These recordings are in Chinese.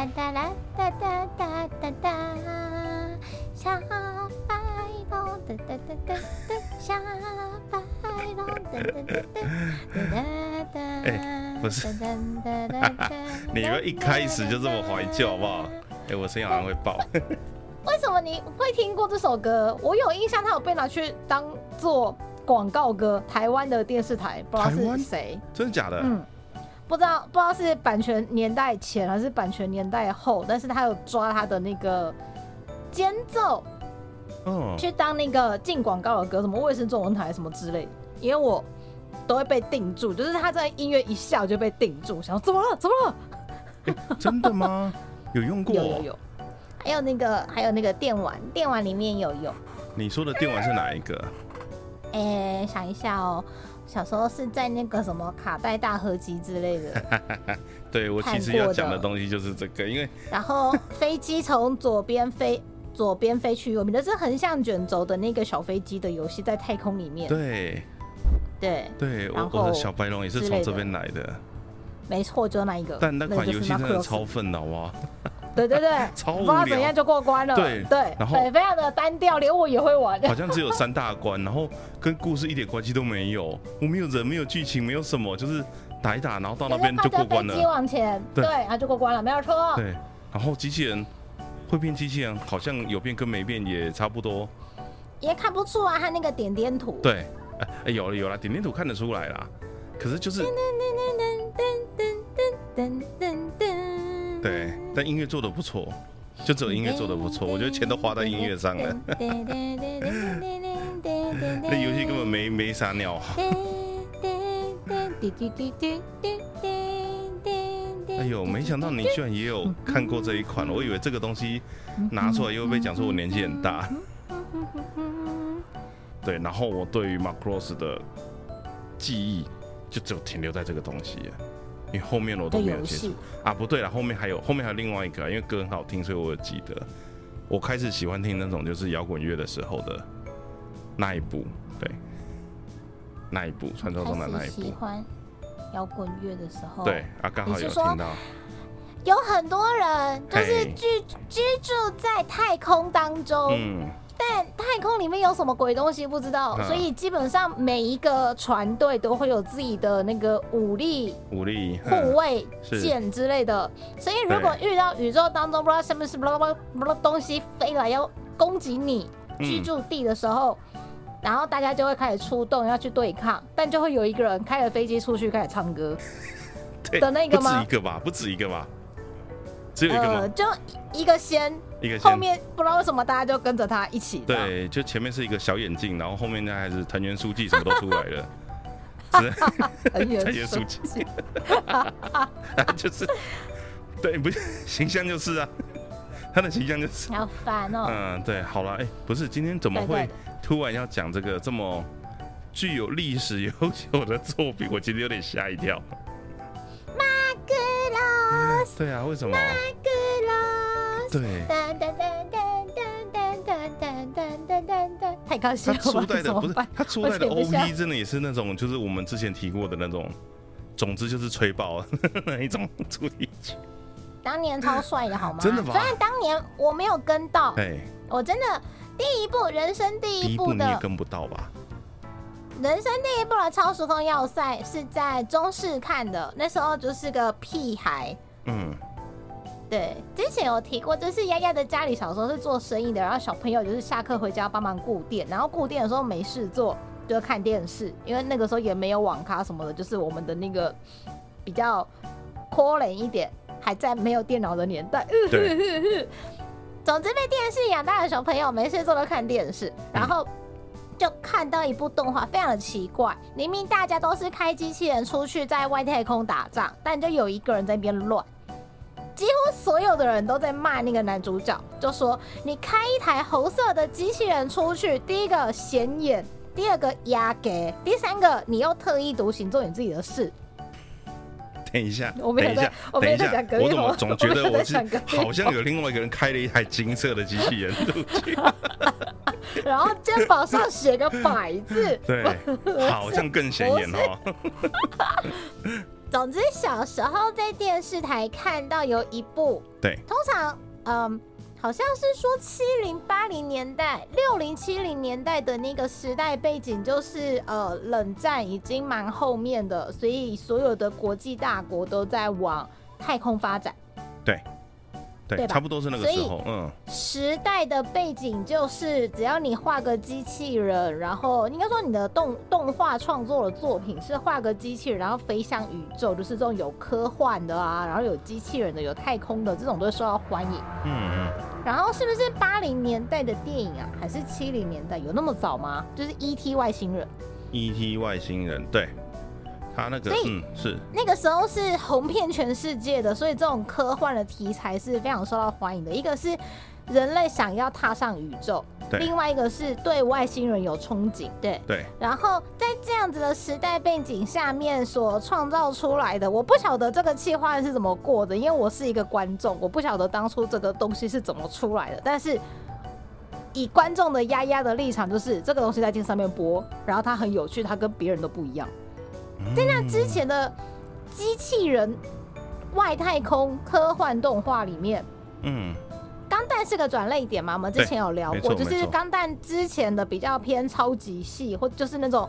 哒哒啦哒哒哒哒哒，小白龙哒哒哒哒哒，小白龙哒哒哒哒哒哒哒。哎不是 你们一开始就这么怀旧好不好？哎、我声音好像会爆。为什么你会听过这首歌？我有印象，它有被拿去当做广告歌，台湾的电视台，不知道是谁。真的假的？嗯，不知道不知道是版权年代前还是版权年代后，但是他有抓他的那个间奏嗯，去当那个进广告的歌，什么卫视中文台什么之类的，因为我都会被定住，就是他在音乐一下我就被定住，想说怎么了怎么了？真的吗？有用过？有有有，还有那个还有那个电玩，电玩里面有用。你说的电玩是哪一个？哎、想一下哦，小时候是在那个什么卡带大合集之类的，对我其实要讲的东西就是这个，因为然后飞机从左边飞，左边飞去右边，这是横向卷轴的那个小飞机的游戏，在太空里面。对。对，对，我我的小白龙也是从这边来的，没错，就那一个。但那款游戏真的超愤脑啊！对对对，超不知道怎样就过关了。对对，然后对，非常的单调，连我也会玩。好像只有三大关，然后跟故事一点关系都没有。我没有人，没有剧情，没有什么，就是打一打，然后到那边就过关飞机了。往前，对对，然后就过关了，没有错。对，然后机器人会变机器人，好像有变跟没变也差不多。也看不出啊，他那个点点图。对，哎、哎有了有了，点点图看得出来啦。可是就是噔噔噔。对，但音乐做的不错，就只有音乐做的不错，我觉得钱都花在音乐上了。那那游戏根本没没啥鸟。哎呦，没想到你居然也有看过这一款，我以为这个东西拿出来又会被讲说我年纪很大。对，然后我对于 Macross 的记忆就只有停留在这个东西了，因为后面我都没有接触，啊。不对了，后面还有后面还有另外一个啊，因为歌很好听，所以我有记得。我开始喜欢听那种就是摇滚乐的时候的那一部，对，那一部传说中的那一部，喜欢摇滚乐的时候，对，啊，刚好有听到，有很多人就是居居住在太空当中，嗯，但太空里面有什么鬼东西不知道，嗯。所以基本上每一个船队都会有自己的那个武力武力护卫是舰之类的，所以如果遇到宇宙当中不知道什么什么什么东西飞来要攻击你嗯居住地的时候，然后大家就会开始出动要去对抗，但就会有一个人开着飞机出去开始唱歌，对的那个吗？不止一个吧，不止一个吧，只有一个呃，吗？就一个先，一个后面不知道为什么大家就跟着他一起，对，就前面是一个小眼镜，然后后面那还是藤原书记什么都出来了，藤原书记，就是对，不是形象就是啊，他的形象就是，好烦哦、嗯，对，好了，哎，不是，今天怎么会突然要讲这个这么具有历史悠久的作品？我今天有点吓一跳。格罗斯，对啊，为什么？格罗斯。对，太高兴他了，初代的不是？他初代的我写不下 OP 真的也是那种，就是我们之前提过的那种，总之就是吹爆 那一种主题曲。当年超帅的好吗？真的吧虽然当年我没有跟到，哎，我真的第一部人生第第一部你也一部的跟不到吧？人生第一部的超时空要塞是在中视看的，那时候就是个屁孩。嗯，对，之前有提过，就是丫丫的家里小时候是做生意的，然后小朋友就是下课回家帮忙顾店，然后顾店的时候没事做，就看电视，因为那个时候也没有网咖什么的，就是我们的那个比较抠冷一点，还在没有电脑的年代。总之被电视养大的小朋友没事做都看电视，然后就看到一部动画，非常的奇怪。明明大家都是开机器人出去在外太空打仗，但就有一个人在那边乱。几乎所有的人都在骂那个男主角，就说你开一台红色的机器人出去，第一个显眼，第二个压给，第三个你又特立独行做你自己的事。等一下，我没有一下，我没有在讲隔，壁我怎么我总觉得我好像有另外一个人开了一台金色的机器人出去？然后肩膀上写个百字，对，好像更显眼哦。总之小时候在电视台看到有一部，对，通常嗯。好像是说七零八零年代、六零七零年代的那个时代背景，就是呃冷战已经蛮后面的，所以所有的国际大国都在往太空发展。对。对，差不多是那个时候。嗯，时代的背景就是，只要你画个机器人，然后应该说你的动动画创作的作品是画个机器人，然后飞向宇宙，就是这种有科幻的啊，然后有机器人的、有太空的这种都会受到欢迎。嗯嗯。然后是不是八零年代的电影啊，还是七零年代？有那么早吗？就是 E.T. 外星人。E.T. 外星人，对。他那个嗯是那个时候是红遍全世界的，所以这种科幻的题材是非常受到欢迎的。一个是人类想要踏上宇宙，另外一个是对外星人有憧憬，对对。然后在这样子的时代背景下面所创造出来的，我不晓得这个企划是怎么过的，因为我是一个观众，我不晓得当初这个东西是怎么出来的。但是以观众的丫丫的立场，就是这个东西在电视上面播，然后它很有趣，它跟别人都不一样。在那之前的机器人外太空科幻动画里面，嗯，钢弹是个转类点嘛？我们之前有聊过，就是钢弹之前的比较偏超级系，或就是那种。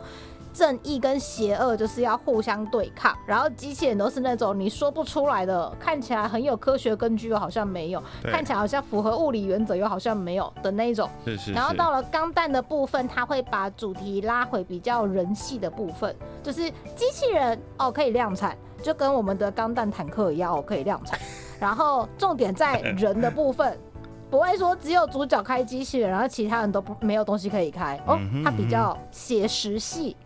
正义跟邪恶就是要互相对抗，然后机器人都是那种你说不出来的，看起来很有科学根据又好像没有，看起来好像符合物理原则又好像没有的那种。是是。然后到了钢弹的部分，它会把主题拉回比较人系的部分，就是机器人哦可以量产，就跟我们的钢弹坦克一样哦可以量产。然后重点在人的部分，不会说只有主角开机器人，然后其他人都不没有东西可以开哦，它比较写实系。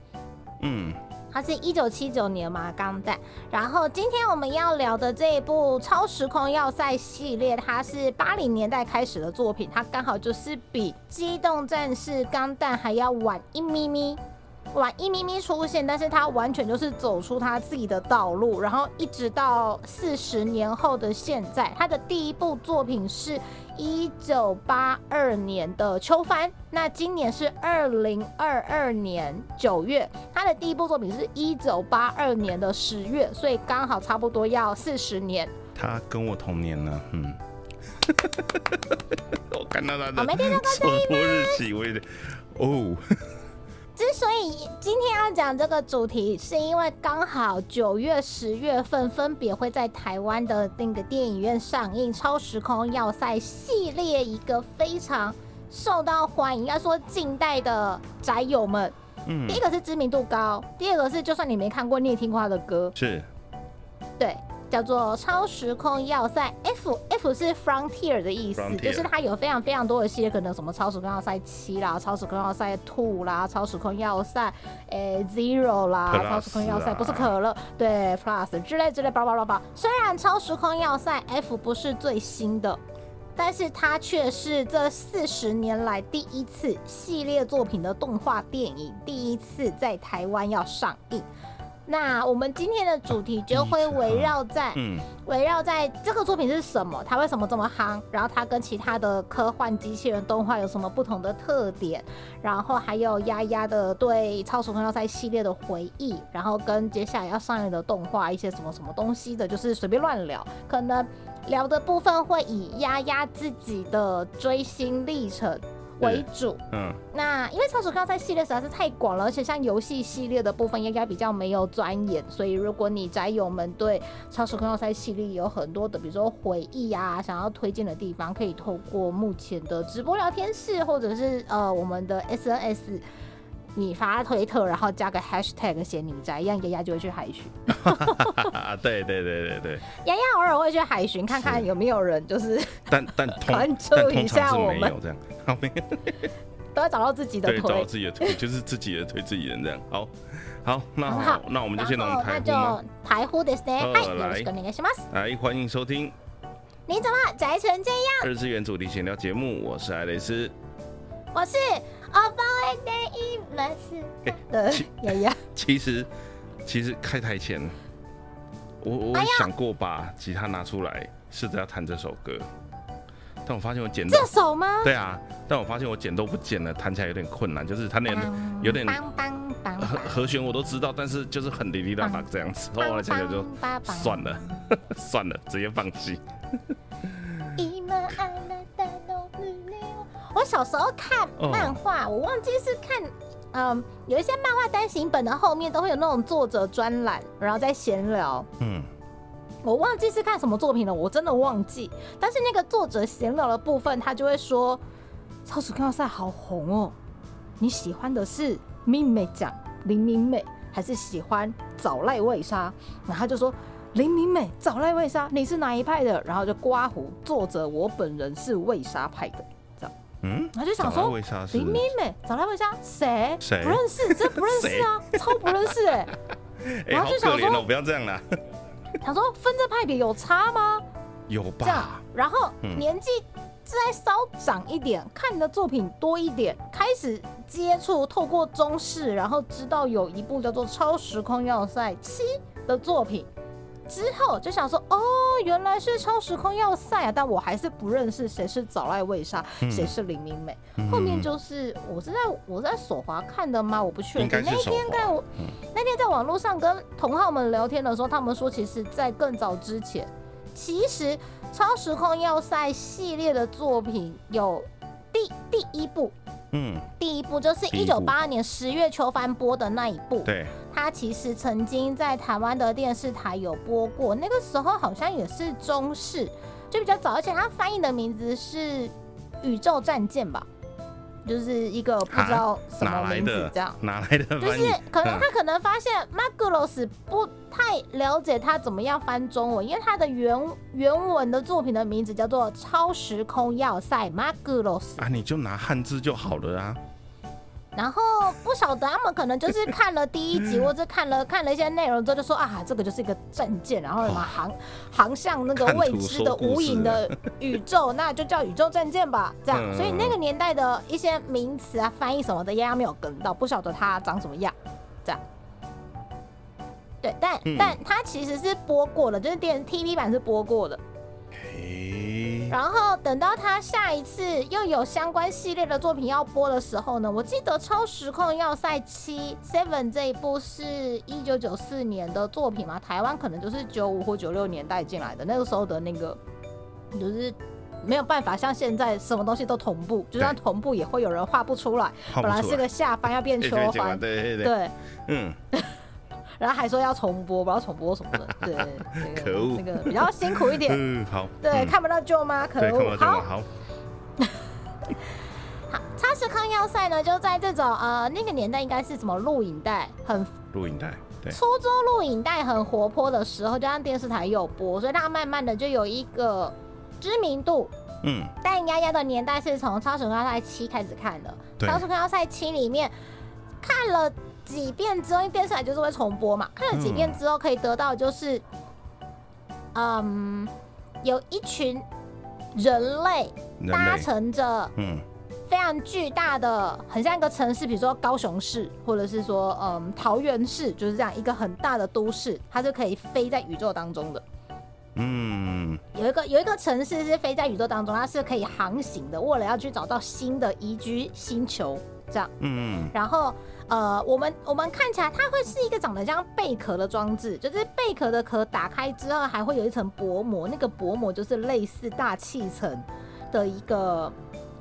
嗯，它是一九七九年嘛，钢弹。然后今天我们要聊的这一部《超时空要塞》系列，它是八零年代开始的作品，它刚好就是比《机动战士钢弹》还要晚一咪咪。晚一咪咪出现，但是他完全就是走出他自己的道路，然后一直到四十年后的现在，他的第一部作品是一九八二年的秋帆，那今年是二零二二年九月，他的第一部作品是一九八二年的十月，所以刚好差不多要四十年。他跟我同年呢，嗯，我看到他的生活日期，我有点哦。之所以今天要讲这个主题，是因为刚好九月、十月份分别会在台湾的那个电影院上映《超时空要塞》系列，一个非常受到欢迎。要说近代的宅友们，嗯，第一个是知名度高，第二个是就算你没看过，你也听过他的歌，是，对。叫做超时空要塞，F F 是 Frontier 的意思，就是它有非常非常多的系列，可能什么超时空要塞七啦，超时空要塞 Two 啦，超时空要塞诶 Zero 啦，超时空要塞不是可乐，对 Plus 之类之类，叭叭叭叭。虽然超时空要塞 F 不是最新的，但是它却是这四十年来第一次系列作品的动画电影，第一次在台湾要上映。那我们今天的主题就会围绕在，围绕在这个作品是什么，它为什么这么夯，然后它跟其他的科幻机器人动画有什么不同的特点，然后还有丫丫的对超时空要塞系列的回忆，然后跟接下来要上映的动画一些什么什么东西的，就是随便乱聊，可能聊的部分会以丫丫自己的追星历程。为主，嗯，那因为超时空要塞系列实在是太广了，而且像游戏系列的部分应该比较没有钻研，所以如果你宅友们对超时空要塞系列有很多的，比如说回忆啊，想要推荐的地方，可以透过目前的直播聊天室，或者是呃我们的 SNS。你发推特，然后加个 hashtag 写你宅，一样丫丫就会去海巡。对对对对对，丫丫偶尔会去海巡，看看有没有人就是。但但 关注一下我们这样，都要找到自己的腿，找到自己的腿，就是自己的腿自己人这样。好，好，那好，那我们就先从台呼吗？台呼的 stay，嗨，来欢迎收听。你怎么宅成这样？二次元主题闲聊节目，我是爱蕾丝，我是。呃，丫丫，其实其实开台前，我我想过把吉他拿出来，试着要弹这首歌，但我发现我剪到这手吗？对啊，但我发现我剪都不剪了，弹起来有点困难，就是它那个有点梆梆梆和和弦我都知道，但是就是很滴滴答答这样子，后来想想就算了，算了，直接放弃。我小时候看漫画，我忘记是看，嗯，有一些漫画单行本的后面都会有那种作者专栏，然后在闲聊。嗯，我忘记是看什么作品了，我真的忘记。但是那个作者闲聊的部分，他就会说：“超时空要塞好红哦，你喜欢的是明美奖林明美，还是喜欢早濑未沙？”然后他就说。林明美早来魏莎，你是哪一派的？然后就刮胡，作者我本人是魏莎派的，这样。嗯，他就想说，林明美早来魏莎谁？谁不认识？真不认识啊，超不认识哎。然后就想说，不要这样啦。想说分这派别有差吗？有吧。这样，然后年纪再稍长一点，看的作品多一点，开始接触，透过中视，然后知道有一部叫做《超时空要塞七》的作品。之后就想说，哦，原来是超时空要塞啊！但我还是不认识谁是早濑未沙，谁是林明美。后面就是我是在我在手滑看的吗？我不确定。那天在我那天在网络上跟同好们聊天的时候，他们说，其实，在更早之前，其实超时空要塞系列的作品有第第一部。嗯，第一部就是一九八二年十月秋帆播的那一部。对，它其实曾经在台湾的电视台有播过，那个时候好像也是中视，就比较早，而且它翻译的名字是《宇宙战舰》吧。就是一个不知道什么名字这样，哪来的？就是可能他可能发现 Maglos 不太了解他怎么样翻中文，因为他的原原文的作品的名字叫做《超时空要塞》Maglos 啊，你就拿汉字就好了啊。然后不晓得他们可能就是看了第一集，或者看了看了一些内容之后，就说啊，这个就是一个战舰，然后什么航航向那个未知的无影的宇宙，那就叫宇宙战舰吧。这样，所以那个年代的一些名词啊、翻译什么的，丫丫没有跟到，不晓得它长什么样。这样，对，但但它其实是播过的，就是电 TV 版是播过的。然后等到他下一次又有相关系列的作品要播的时候呢，我记得《超时空要塞七 Seven》这一部是一九九四年的作品嘛，台湾可能就是九五或九六年代进来的，那个时候的那个就是没有办法像现在什么东西都同步，就算同步也会有人画不出来，本来是个下翻要变 秋翻，对对。对，嗯。然后还说要重播，不知道重播什么的，对，可恶，那个比较辛苦一点。嗯，好。对，看不到舅妈，可恶。好。好。好，超时空要塞呢，就在这种呃那个年代，应该是什么录影带很录影带，对，初中录影带很活泼的时候，就让电视台有播，所以它慢慢的就有一个知名度。嗯。但丫丫的年代是从超时空要塞七开始看的，超时空要塞七里面看了。几遍之后，因为电视台就是会重播嘛，看了几遍之后可以得到就是，嗯，有一群人类搭乘着嗯非常巨大的，很像一个城市，比如说高雄市，或者是说嗯桃园市，就是这样一个很大的都市，它是可以飞在宇宙当中的。嗯，有一个有一个城市是飞在宇宙当中，它是可以航行的，为了要去找到新的宜居星球，这样。嗯，然后。呃，我们我们看起来它会是一个长得像贝壳的装置，就是贝壳的壳打开之后还会有一层薄膜，那个薄膜就是类似大气层的一个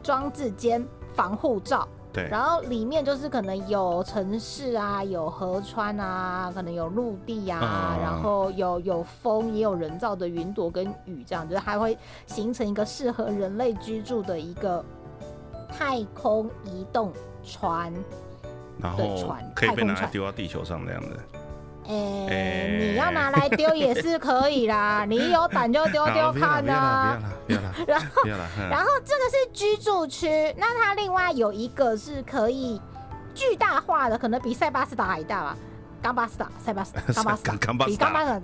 装置间防护罩。对，然后里面就是可能有城市啊，有河川啊，可能有陆地啊，然后有有风，也有人造的云朵跟雨，这样就是还会形成一个适合人类居住的一个太空移动船。然后可以被拿来丢到地球上这样的。哎，你要拿来丢也是可以啦，你有胆就丢丢看啊。不要了，不要了，不要了。然后，然后这个是居住区，那它另外有一个是可以巨大化的，可能比塞巴斯达还大吧？冈巴斯达，塞巴斯，冈巴斯，冈巴斯，比冈巴斯。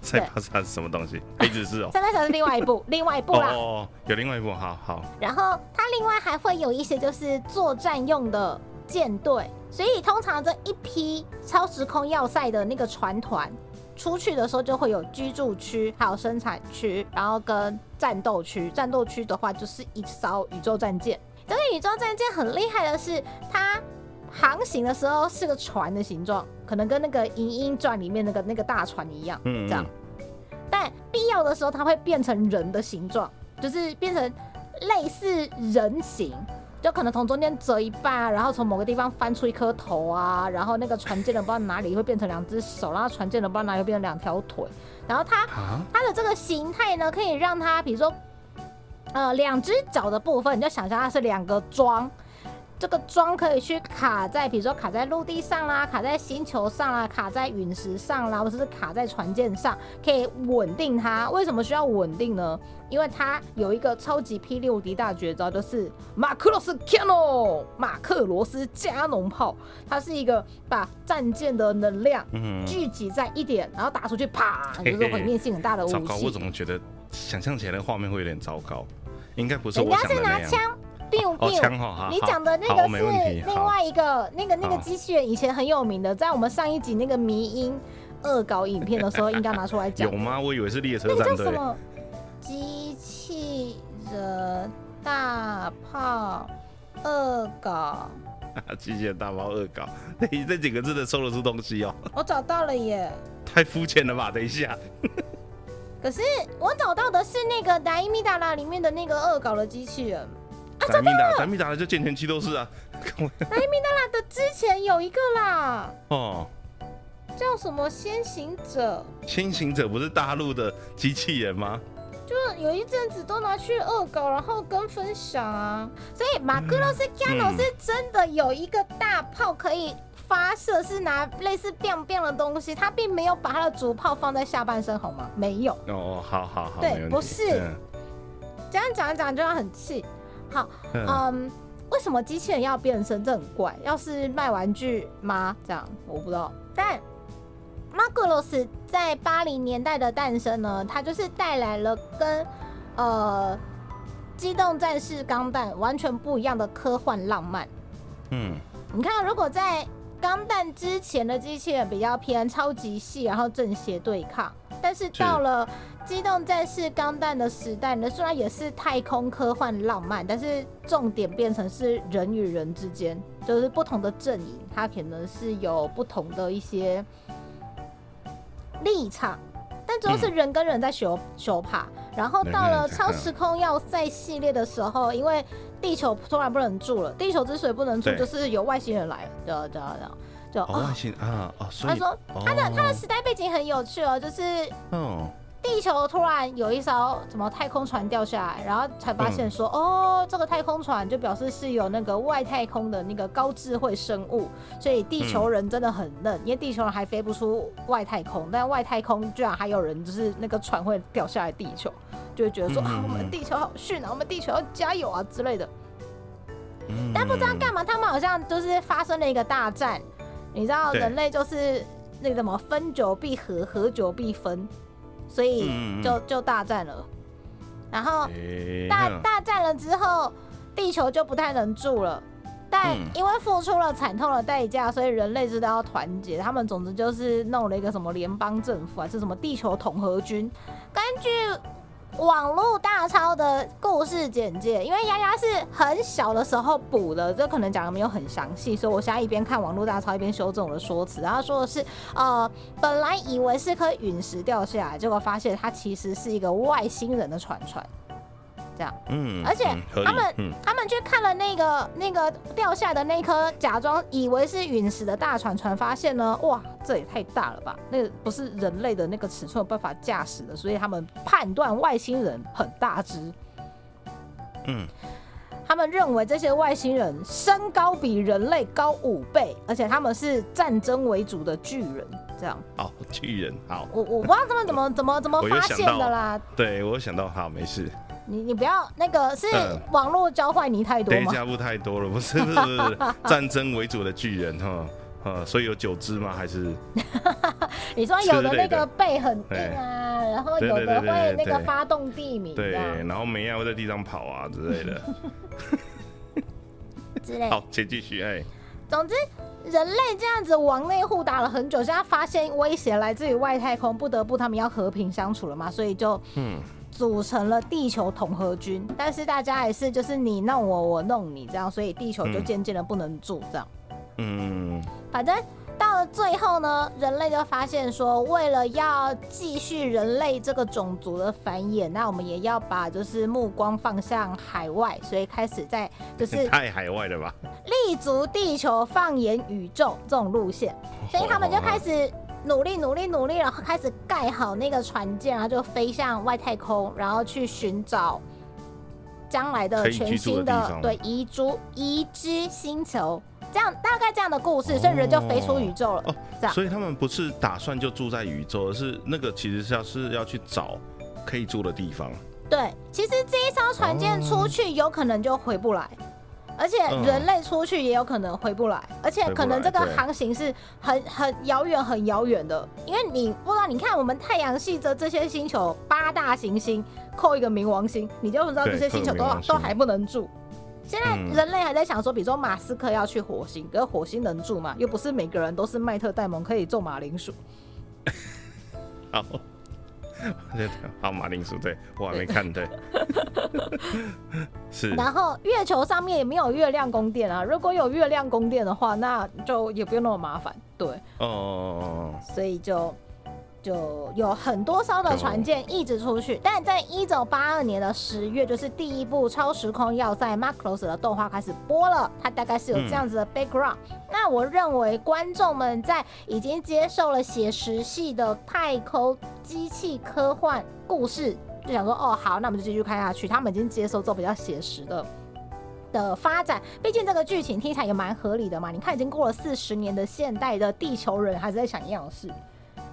塞巴斯达是什么东西？黑子是哦。塞巴斯达是另外一部，另外一部啦。哦，有另外一部，好好。然后它另外还会有一些就是作战用的。舰队，所以通常这一批超时空要塞的那个船团，出去的时候就会有居住区，还有生产区，然后跟战斗区。战斗区的话就是一艘宇宙战舰。这个宇宙战舰很厉害的是，它航行的时候是个船的形状，可能跟那个《银鹰传》里面那个那个大船一样，嗯这样。但必要的时候，它会变成人的形状，就是变成类似人形，就可能从中间折一半啊，然后从某个地方翻出一颗头啊，然后那个船舰的不知道哪里会变成两只手，然后船舰的不知道哪里会变成两条腿，然后它啊，它的这个形态呢，可以让它比如说，呃，两只脚的部分，你就想象它是两个桩。这个桩可以去卡在，比如说卡在陆地上啦，卡在星球上啦，卡在陨石上啦，或者是卡在船舰上，可以稳定它。为什么需要稳定呢？因为它有一个超级霹雳无敌大绝招，就是马克罗斯 Cannon 马克罗斯加农炮。它是一个把战舰的能量嗯，聚集在一点，然后打出去，啪，就是毁灭性很大的武糟糕，我器怎。么觉得想象起来的画面会有点糟糕？应该不是我人家是想的那样。拿枪，biu 哦，biu。枪哈，你讲的那个是另外一个那个那个机器人，以前很有名的，在我们上一集那个迷音恶搞影片的时候，应该拿出来讲 有。吗？我以为是列车那个。叫什么？机器人大炮恶搞，机器人大炮恶搞，你这几个字的收得出东西哦，我找到了耶。太肤浅了吧？等一下，可是我找到的是那个《达伊米达拉》里面的那个恶搞的机器人。咱米打咱米打的就健全七都是啊，达 伊米达拉的之前有一个啦，哦，叫什么先行者？先行者不是大陆的机器人吗？就有一阵子都拿去恶搞，然后跟分享啊。所以马克罗斯 Cano 嗯是真的有一个大炮可以发射，是拿类似 biang biang 的东西，他并没有把他的主炮放在下半身，好吗？没有。哦，好好好，对不是嗯这样讲一讲就要很气。好，嗯嗯，为什么机器人要变身？这很怪。要是卖玩具吗？这样我不知道。但马格罗斯在八零年代的诞生呢，它就是带来了跟呃机动战士钢弹完全不一样的科幻浪漫。嗯，你看，如果在钢弹之前的机器人比较偏超级系，然后正邪对抗，但是到了机动战士钢弹的时代呢，虽然也是太空科幻浪漫，但是重点变成是人与人之间，就是不同的阵营，它可能是有不同的一些立场。但主要是人跟人在修修爬，然后到了超时空要塞系列的时候，因为地球突然不能住了，地球之所以不能住，就是有外星人来了，对对对，就哦，哦。外，星啊，哦，所以他说他的他的哦时代背景很有趣哦，就是嗯，地球突然有一艘什么太空船掉下来，然后才发现说，哦，这个太空船就表示是有那个外太空的那个高智慧生物，所以地球人真的很嫩，因为地球人还飞不出外太空，但外太空居然还有人就是那个船会掉下来地球，就会觉得说、嗯啊，我们地球好逊啊，我们地球要加油啊之类的。嗯。但不知道干嘛，他们好像就是发生了一个大战，你知道人类就是那个什么分久必合，合久必分，所以就就大战了。然后大大战了之后，地球就不太能住了。但嗯因为付出了惨痛的代价，所以人类知道要团结。他们总之就是弄了一个什么联邦政府啊，是什么地球统合军。根据网络大超的故事简介，因为丫丫是很小的时候补的，这可能讲的没有很详细，所以我现在一边看网络大超一边修正我的说辞。然后说的是，呃，本来以为是颗陨石掉下来，结果发现它其实是一个外星人的船船。这样，嗯，而且他们嗯他们去看了那个那个掉下的那颗假装以为是陨石的大船船，发现呢，哇，这也太大了吧！那个不是人类的那个尺寸有办法驾驶的，所以他们判断外星人很大只。嗯，他们认为这些外星人身高比人类高五倍，而且他们是战争为主的巨人。这样，哦，巨人，好，我我不知道他们怎么怎么怎么发现的啦。对我想到，好，没事，你你不要那个是嗯网络教坏你太多吗？等一下不太多了，不是不是不是 战争为主的巨人哈，呃，所以有九只吗？还是 你说有的那个背很硬啊，然后有的会那个对发动地名这对，然后梅亚会在地上跑啊之类的。之类。好，请继续，哎，总之，人类这样子往内互打了很久，现在发现威胁来自于外太空，不得不他们要和平相处了嘛，所以就嗯，组成了地球统合军。但是大家还是就是你弄我，我弄你这样，所以地球就嗯渐渐的不能住这样。嗯，反正到了最后呢，人类就发现说，为了要继续人类这个种族的繁衍，那我们也要把就是目光放向海外，所以开始在就是 太海外了吧？立足地球，放眼宇宙这种路线，所以他们就开始努力努力努力，然后开始盖好那个船舰，然后就飞向外太空，然后去寻找将来的全新住的对遗珠移居星球。这样大概这样的故事，所以人就飞出宇宙了。哦这样所以他们不是打算就住在宇宙，而是那个其实是要是要去找可以住的地方。对，其实这一艘船舰出去有可能就回不来，而且嗯人类出去也有可能回不来，而且可能这个航行是很很遥远、很遥远的，因为你不知道，你看我们太阳系的这些星球，八大行星扣一个冥王星，你就不知道这些星球都都还不能住。现在嗯人类还在想说，比如说马斯克要去火星，可是火星能住吗？又不是每个人都是麦特戴蒙可以种马铃薯。好，对好，马铃薯，对我还没看，对，是，然后月球上面也没有月亮宫殿啊，如果有月亮宫殿的话，那就也不用那么麻烦。对，哦，所以就就有很多艘的船舰一直出去。但在一九八二年的十月，就是第一部超时空要塞 Macross 的动画开始播了，它大概是有这样子的 background。那我认为观众们在已经接受了写实系的太空机器科幻故事，就想说哦好，那我们就继续看下去。他们已经接受这种比较写实的。的发展，毕竟这个剧情听起来也蛮合理的嘛。你看，已经过了四十年的现代的地球人还是在想一样的事。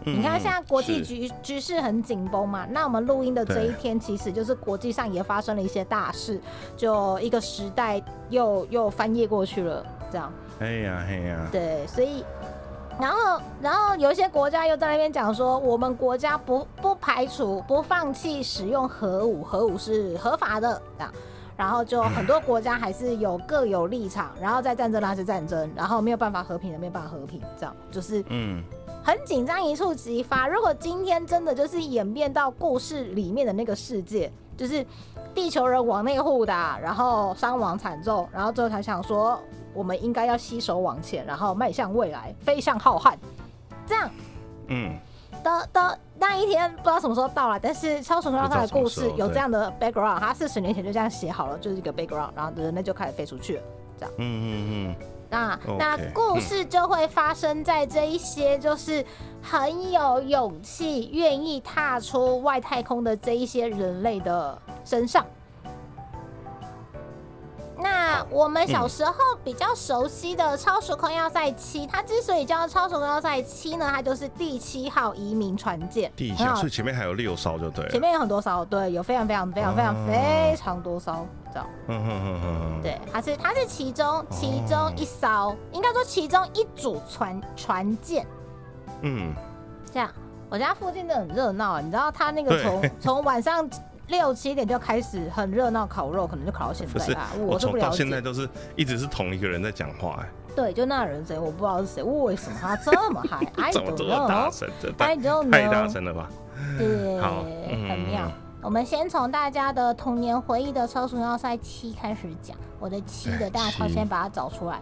你看，现在国际局局势很紧绷嘛，那我们录音的这一天，其实就是国际上也发生了一些大事，就一个时代又又翻页过去了，这样哎呀，哎呀，对，所以。然后，然后有一些国家又在那边讲说，我们国家不不排除不放弃使用核武，核武是合法的，这样。然后就很多国家还是有各有立场，然后在战争那是战争，然后没有办法和平的没有办法和平，这样就是嗯，很紧张，一触即发。如果今天真的就是演变到故事里面的那个世界，就是地球人往内互打，然后伤亡惨重，然后最后才想说，我们应该要携手往前，然后迈向未来，飞向浩瀚，这样嗯，的的那一天不知道什么时候到了，但是超时空要塞的故事有这样的 background，他四十年前就这样写好了，就是一个 background，然后人类就开始飞出去了。嗯嗯嗯，那那故事就会发生在这一些就是很有勇气、愿意踏出外太空的这一些人类的身上。那我们小时候比较熟悉的《超时空要塞七》，它之所以叫《超时空要塞七》呢，它就是第七号移民船舰。地下，很好所以前面还有六艘就对了，前面有很多艘，对，有非常非常非常非常哦非常多艘，这样。嗯哼哼哼哼，对，它是它是其中其中一艘，应该说其中一组船船舰。嗯，这样，我家附近真的很热闹啊！你知道，它那个对从从晚上六七点就开始很热闹烤肉，可能就烤到现在吧，我是不了从到现在。都是一直是同一个人在讲话，哎，对，就那人谁，我不知道是谁，为什么他这么嗨？I 怎么 don't 这么大 know，声？这太大声了吧？对，好很妙嗯。我们先从大家的童年回忆的超速要塞七开始讲，我的七的大超先把它找出来。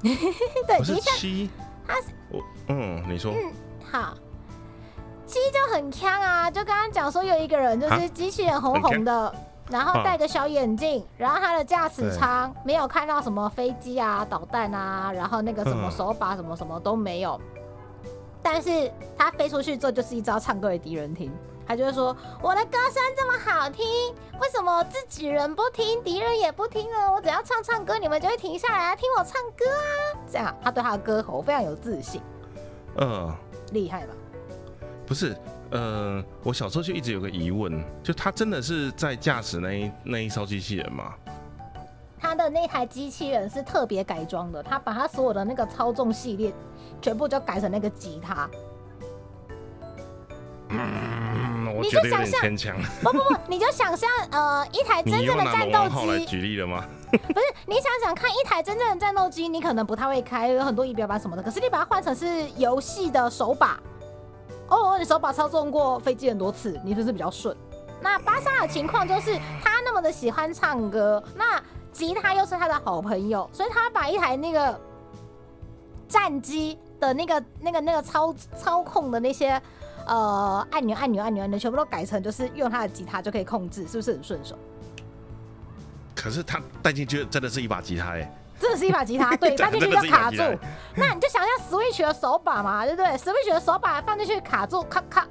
对，七，他是我嗯，你说，好，七就很强啊！就刚刚讲说有一个人就是啊机器人红红的，然后戴个小眼镜，然后他的驾驶舱没有看到什么飞机啊、导弹啊，然后那个什么嗯手把什么什么都没有。但是他飞出去之后，就是一招唱歌给敌人听。他就会说：“我的歌声这么好听，为什么自己人不听，敌人也不听呢？我只要唱唱歌，你们就会停下来啊，听我唱歌啊！”这样，他对他的歌喉非常有自信，嗯。厉害吧？不是，呃，我小时候就一直有个疑问，就他真的是在驾驶那一那一艘机器人吗？他的那台机器人是特别改装的，他把他所有的那个操纵系列全部就改成那个吉他。嗯，我你觉得有点就想象牵强。不不不，你就想象呃一台真正的战斗王号来机，举例了吗？不是，你想想看，一台真正的战斗机，你可能不太会开，有很多仪表板什么的。可是你把它换成是游戏的手把，哦，你手把操纵过飞机很多次，你是不是比较顺？那巴萨的情况就是他那么的喜欢唱歌，那吉他又是他的好朋友，所以他把一台那个战机的那个、那个、那个操操控的那些呃按钮、按钮、按钮、按钮，全部都改成就是用他的吉他就可以控制，是不是很顺手？可是他带进去真的是一把吉他哎，真的是一把吉他，对，放进去就卡住。那你就想象 Switch 的手把嘛，对不对？Switch 的手把放进去卡住，咔咔，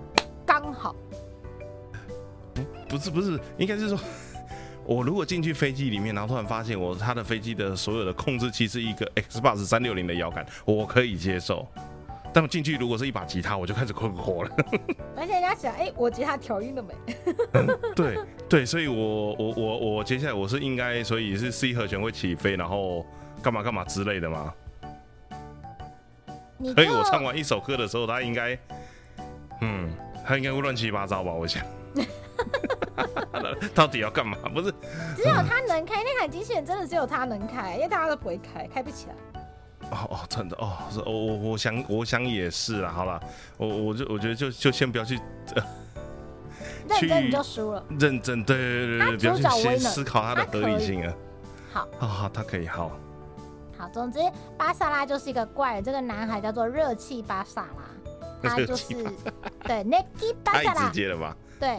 刚好。不是不是，应该是说，我如果进去飞机里面，然后突然发现我他的飞机的所有的控制器是一个 Xbox 三六零的摇杆，我可以接受。但我进去如果是一把吉他，我就开始困惑了。而且人家想，哎，我吉他调音了没？对对，所以我我我我接下来我是应该，所以是 C 和弦会起飞，然后干嘛干嘛之类的吗？所以我唱完一首歌的时候，他应该，嗯，他应该会乱七八糟吧？我想。到底要干嘛？不是，只有他能开那台机器人，真的只有他能开，因为大家都不会开，开不起来。哦哦，真的哦，我我我想我想也是啦。好了，我我就我觉得就就先不要去，认真你就输了。认真，对对对对，不要去先思考他的合理性啊。好，好好，他可以好。好，总之巴萨拉就是一个怪，这个男孩叫做热气巴萨拉，他就是对 n i k i 巴萨拉，太直接了吧？对，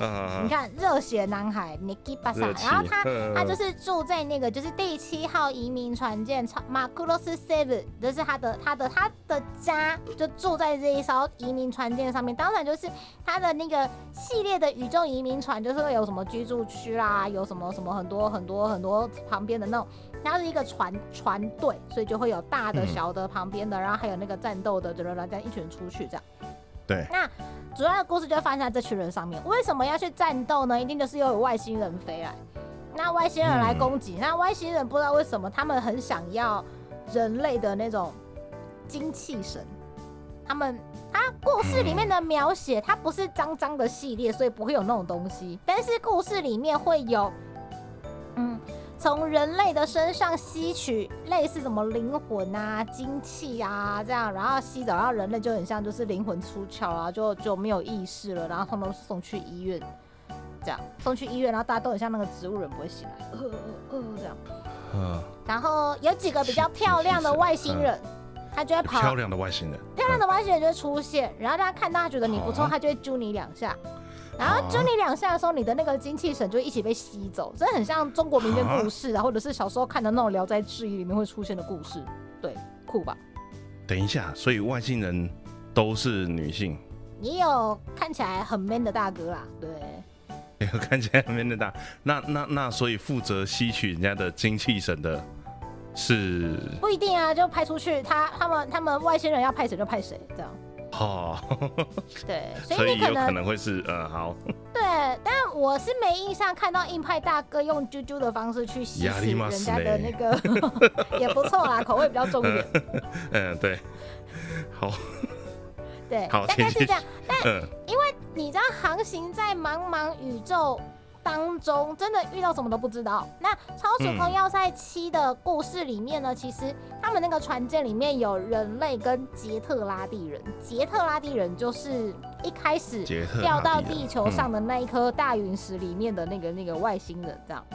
你看热血男孩 Niki Basa，然后他他就是住在那个就是第七号移民船舰马库罗斯 Seven，这是他的他的他的家，就住在这一艘移民船舰上面。当然就是他的那个系列的宇宙移民船，就是会有什么居住区啦，有什么什么很多很多很多旁边的那种，它是一个船船队，所以就会有大的小的旁边的，然后还有那个战斗的，就是这样一群出去这样。对，那。主要的故事就发生在这群人上面。为什么要去战斗呢？一定就是又有外星人飞来，那外星人来攻击。那外星人不知道为什么，他们很想要人类的那种精气神。他们，他故事里面的描写，它不是脏脏的系列，所以不会有那种东西。但是故事里面会有，嗯。从人类的身上吸取类似什么灵魂啊、精气啊这样，然后吸走，然后人类就很像就是灵魂出窍啊，就就没有意识了，然后他们送去医院，这样送去医院，然后大家都很像那个植物人不会醒来，呃呃呃这样。嗯。然后有几个比较漂亮的外星人，他就会跑。漂亮的外星人。漂亮的外星人就会出现，然后大家看到他觉得你不错，他就会揪你两下。然后就你两下的时候，你的那个精气神就一起被吸走，真的很像中国民间故事啊，或者是小时候看的那种《聊斋志异》里面会出现的故事，对，酷吧？等一下，所以外星人都是女性？也有看起来很 man 的大哥啦，对。也 有看起来很 man 的大，那那那，所以负责吸取人家的精气神的是？不一定啊，就派出去，他他们他们外星人要派谁就派谁，这样。哦，对，所以你可能可能会是呃好，对，但我是没印象看到硬派大哥用啾啾的方式去吸取人家的那个，也不错啦，口味比较重一点。嗯，对，好，对，大概是这样。但因为你知道，航行在茫茫宇宙。当中真的遇到什么都不知道。那《超时空要塞七》的故事里面呢，其实他们那个船舰里面有人类跟杰特拉蒂人。杰特拉蒂人就是一开始掉到地球上的那一颗大陨石里面的那个那个外星人，这样。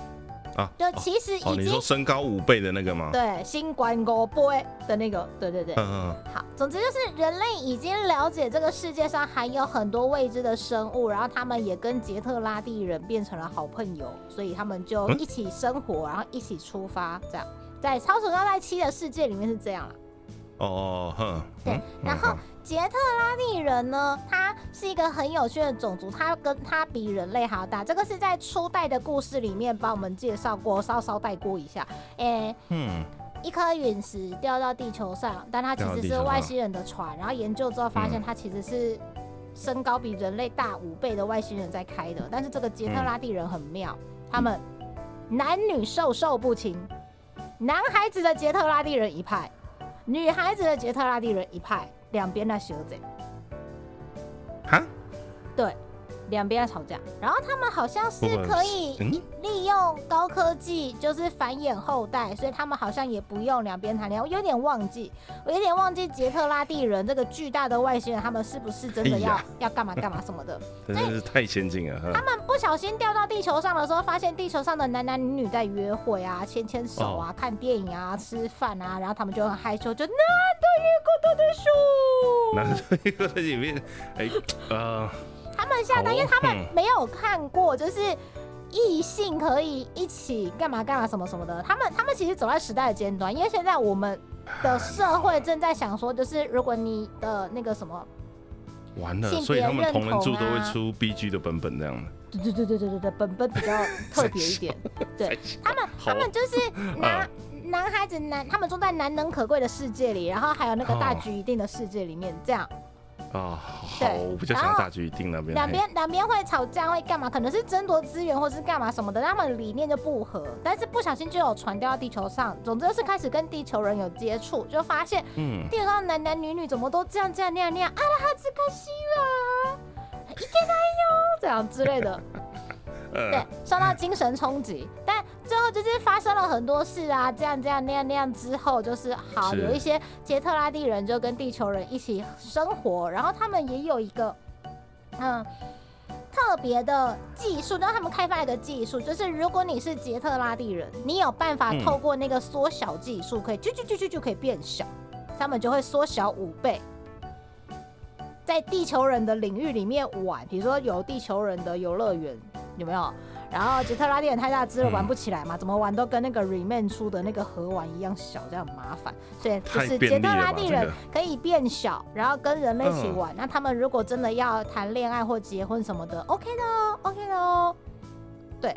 啊，就其实已经你说身高五倍的那个吗？对，新冠 Go Boy 的那个，对对对，嗯嗯。好，总之就是人类已经了解这个世界上还有很多未知的生物，然后他们也跟杰特拉蒂人变成了好朋友，所以他们就一起生活，然后一起出发，这样在超时高代七的世界里面是这样了。哦，哼，对，然后。杰特拉蒂人呢，他是一个很有趣的种族，他跟他比人类还要大。这个是在初代的故事里面帮我们介绍过，稍稍带过一下。诶，嗯，一颗陨石掉到地球上，但它其实是外星人的船。然后研究之后发现，它其实是身高比人类大五倍的外星人在开的。但是这个杰特拉蒂人很妙，他们男女授受不亲，男孩子的杰特拉蒂人一派，女孩子的杰特拉蒂人一派。两边来学着，哈，对，两边在吵架，然后他们好像是可以嗯利用高科技，就是繁衍后代，所以他们好像也不用两边谈恋爱。我有点忘记，我有点忘记杰特拉蒂人这个巨大的外星人，他们是不是真的要、哎要干嘛干嘛什么的？真的是太先进了。他哈们不小心掉到地球上的时候，发现地球上的男男女女在约会啊、牵牵手啊、看电影啊、吃饭啊，然后他们就很害羞，就。那这个在里面，哎，呃，他们吓到，好哦因为他们嗯没有看过，就是异性可以一起干嘛干嘛什么什么的。他们他们其实走在时代的尖端，因为现在我们的社会正在想说，就是如果你的那个什么，完了，所以他们同人认柱都会出 B G 的本本这样的。对对对对对对对，本本比较特别一点。对他们，他们就是 男男孩子男，他们住在难能可贵的世界里，然后还有那个大哦局一定的世界里面，这样啊，好，对我比较然后想大局一定那边。嘿两边两边会吵架，会干嘛？可能是争夺资源，或是干嘛什么的，他们理念就不合，但是不小心就有传掉到地球上。总之就是开始跟地球人有接触，就发现嗯，地球上男男女女怎么都这样这样那样那样，啊啦哈兹卡西啦，一个男哟，这样之类的。对呃，，受到精神冲击，但最后就是发生了很多事啊，这样这样那样那样之后，就是好是有一些杰特拉蒂人就跟地球人一起生活，然后他们也有一个嗯特别的技术，让他们开发一个技术，就是如果你是杰特拉蒂人，你有办法嗯透过那个缩小技术，可以就就就就就可以变小，他们就会缩小五倍。在地球人的领域里面玩，比如说有地球人的游乐园，有没有？然后杰特拉蒂人太大只了，嗯玩不起来嘛，怎么玩都跟那个 Remain 出的那个盒玩一样小，这样很麻烦。所以就是杰特拉蒂人可以变小，然后跟人类一起嗯玩。那他们如果真的要谈恋爱或结婚什么的，OK 的哦，OK 的哦。对，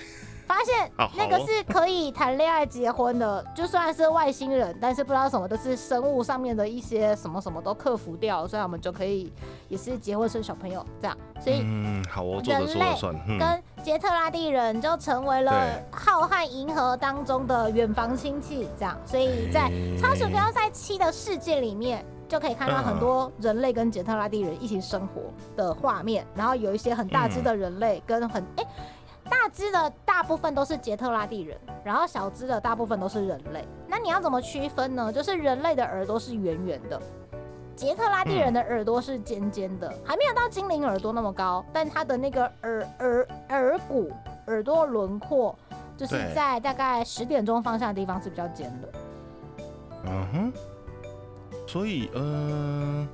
发现那个是可以谈恋爱结婚的，就算是外星人，但是不知道什么都是生物上面的一些什么什么都克服掉，所以我们就可以也是结婚生小朋友这样。所以嗯，好，我做的人类跟杰特拉蒂人就成为了浩瀚银河当中的远房亲戚，这样，所以在哎超时标赛七的世界里面，就可以看到很多人类跟杰特拉蒂人一起生活的画面，然后有一些很大只的人类跟很哎、大只的大部分都是杰特拉蒂人，然后小只的大部分都是人类。那你要怎么区分呢？就是人类的耳朵是圆圆的。杰特拉蒂人的耳朵是尖尖的，还没有到精灵耳朵那么高，但它的那个耳耳耳骨、耳朵轮廓，就是在大概十点钟方向的地方是比较尖的。嗯哼，所以嗯、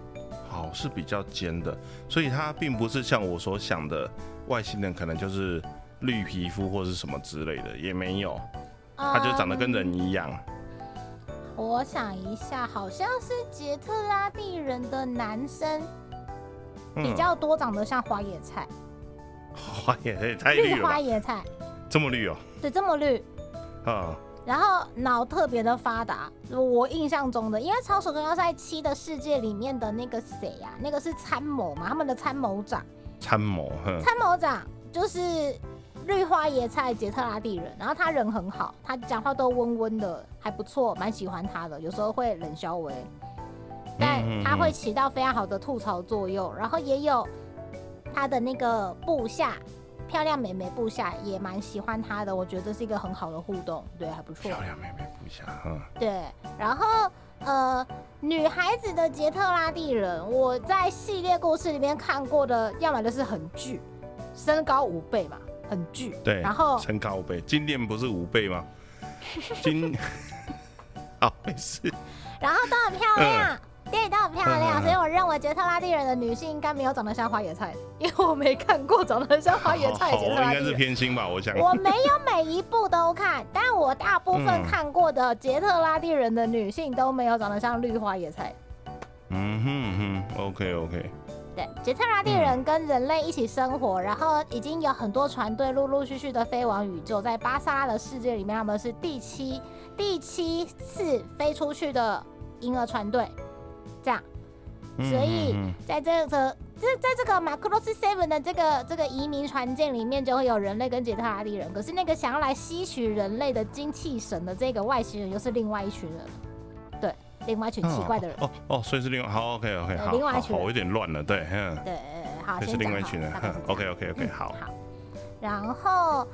好是比较尖的，所以它并不是像我所想的外星人可能就是绿皮肤或是什么之类的，也没有，它就长得跟人一样。我想一下，好像是杰特拉蒂人的男生嗯。比较多，长得像花野菜，花野菜太绿绿了吧，花野菜，这么绿哦、对，这么绿。啊，然后脑特别的发达，我印象中的，因为《超时空要塞七》的世界里面的那个谁呀、那个是参谋嘛，他们的参谋长，参谋，哼，参谋长就是绿花椰菜杰特拉蒂人，然后他人很好，他讲话都温温的，还不错，蛮喜欢他的，有时候会冷笑微，但他会嗯起到非常好的吐槽作用，然后也有他的那个部下。漂亮美眉部下也蛮喜欢他的，我觉得这是一个很好的互动，对，还不错。漂亮妹妹部下，嗯，对，然后呃，女孩子的杰特拉蒂人，我在系列故事里面看过的，要么就是很巨，身高五倍嘛，很巨。对，然后身高五倍，金链不是五倍吗？金，好，没事，然后都很漂亮，电影都很漂亮，嗯所以我认为杰特拉蒂人的女性应该没有长得像花野菜，因为我没看过长得像花野菜的好，应该是杰特拉蒂人。偏心吧，我想。我没有每一部都看，但我大部分嗯看过的杰特拉蒂人的女性都没有长得像绿花野菜。嗯哼哼，OK OK，对，杰特拉蒂人跟人类一起生活，然后已经有很多船队陆陆续续的飞往宇宙，在巴萨拉的世界里面，他们是第七第七次飞出去的婴儿船队，这样，嗯所以嗯在这个这在这个马克罗斯 Seven 的这个这个移民船舰里面，就会有人类跟杰特拉蒂人，可是那个想要来吸取人类的精气神的这个外星人，又是另外一群人，对，另外一群奇怪的人。哦哦，所以是另外好 OK OK 好，另外一群人我有点乱了，对，嗯，对，好，这是另外一群 OK OK OK，好，好，然后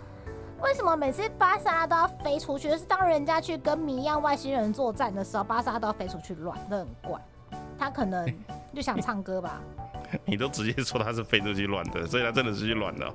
为什么每次巴萨都要飞出去？就是当人家去跟谜样外星人作战的时候，巴萨都要飞出去乱，那很怪。他可能就想唱歌吧。你都直接说他是飞出去乱的，所以他真的是去乱的哦。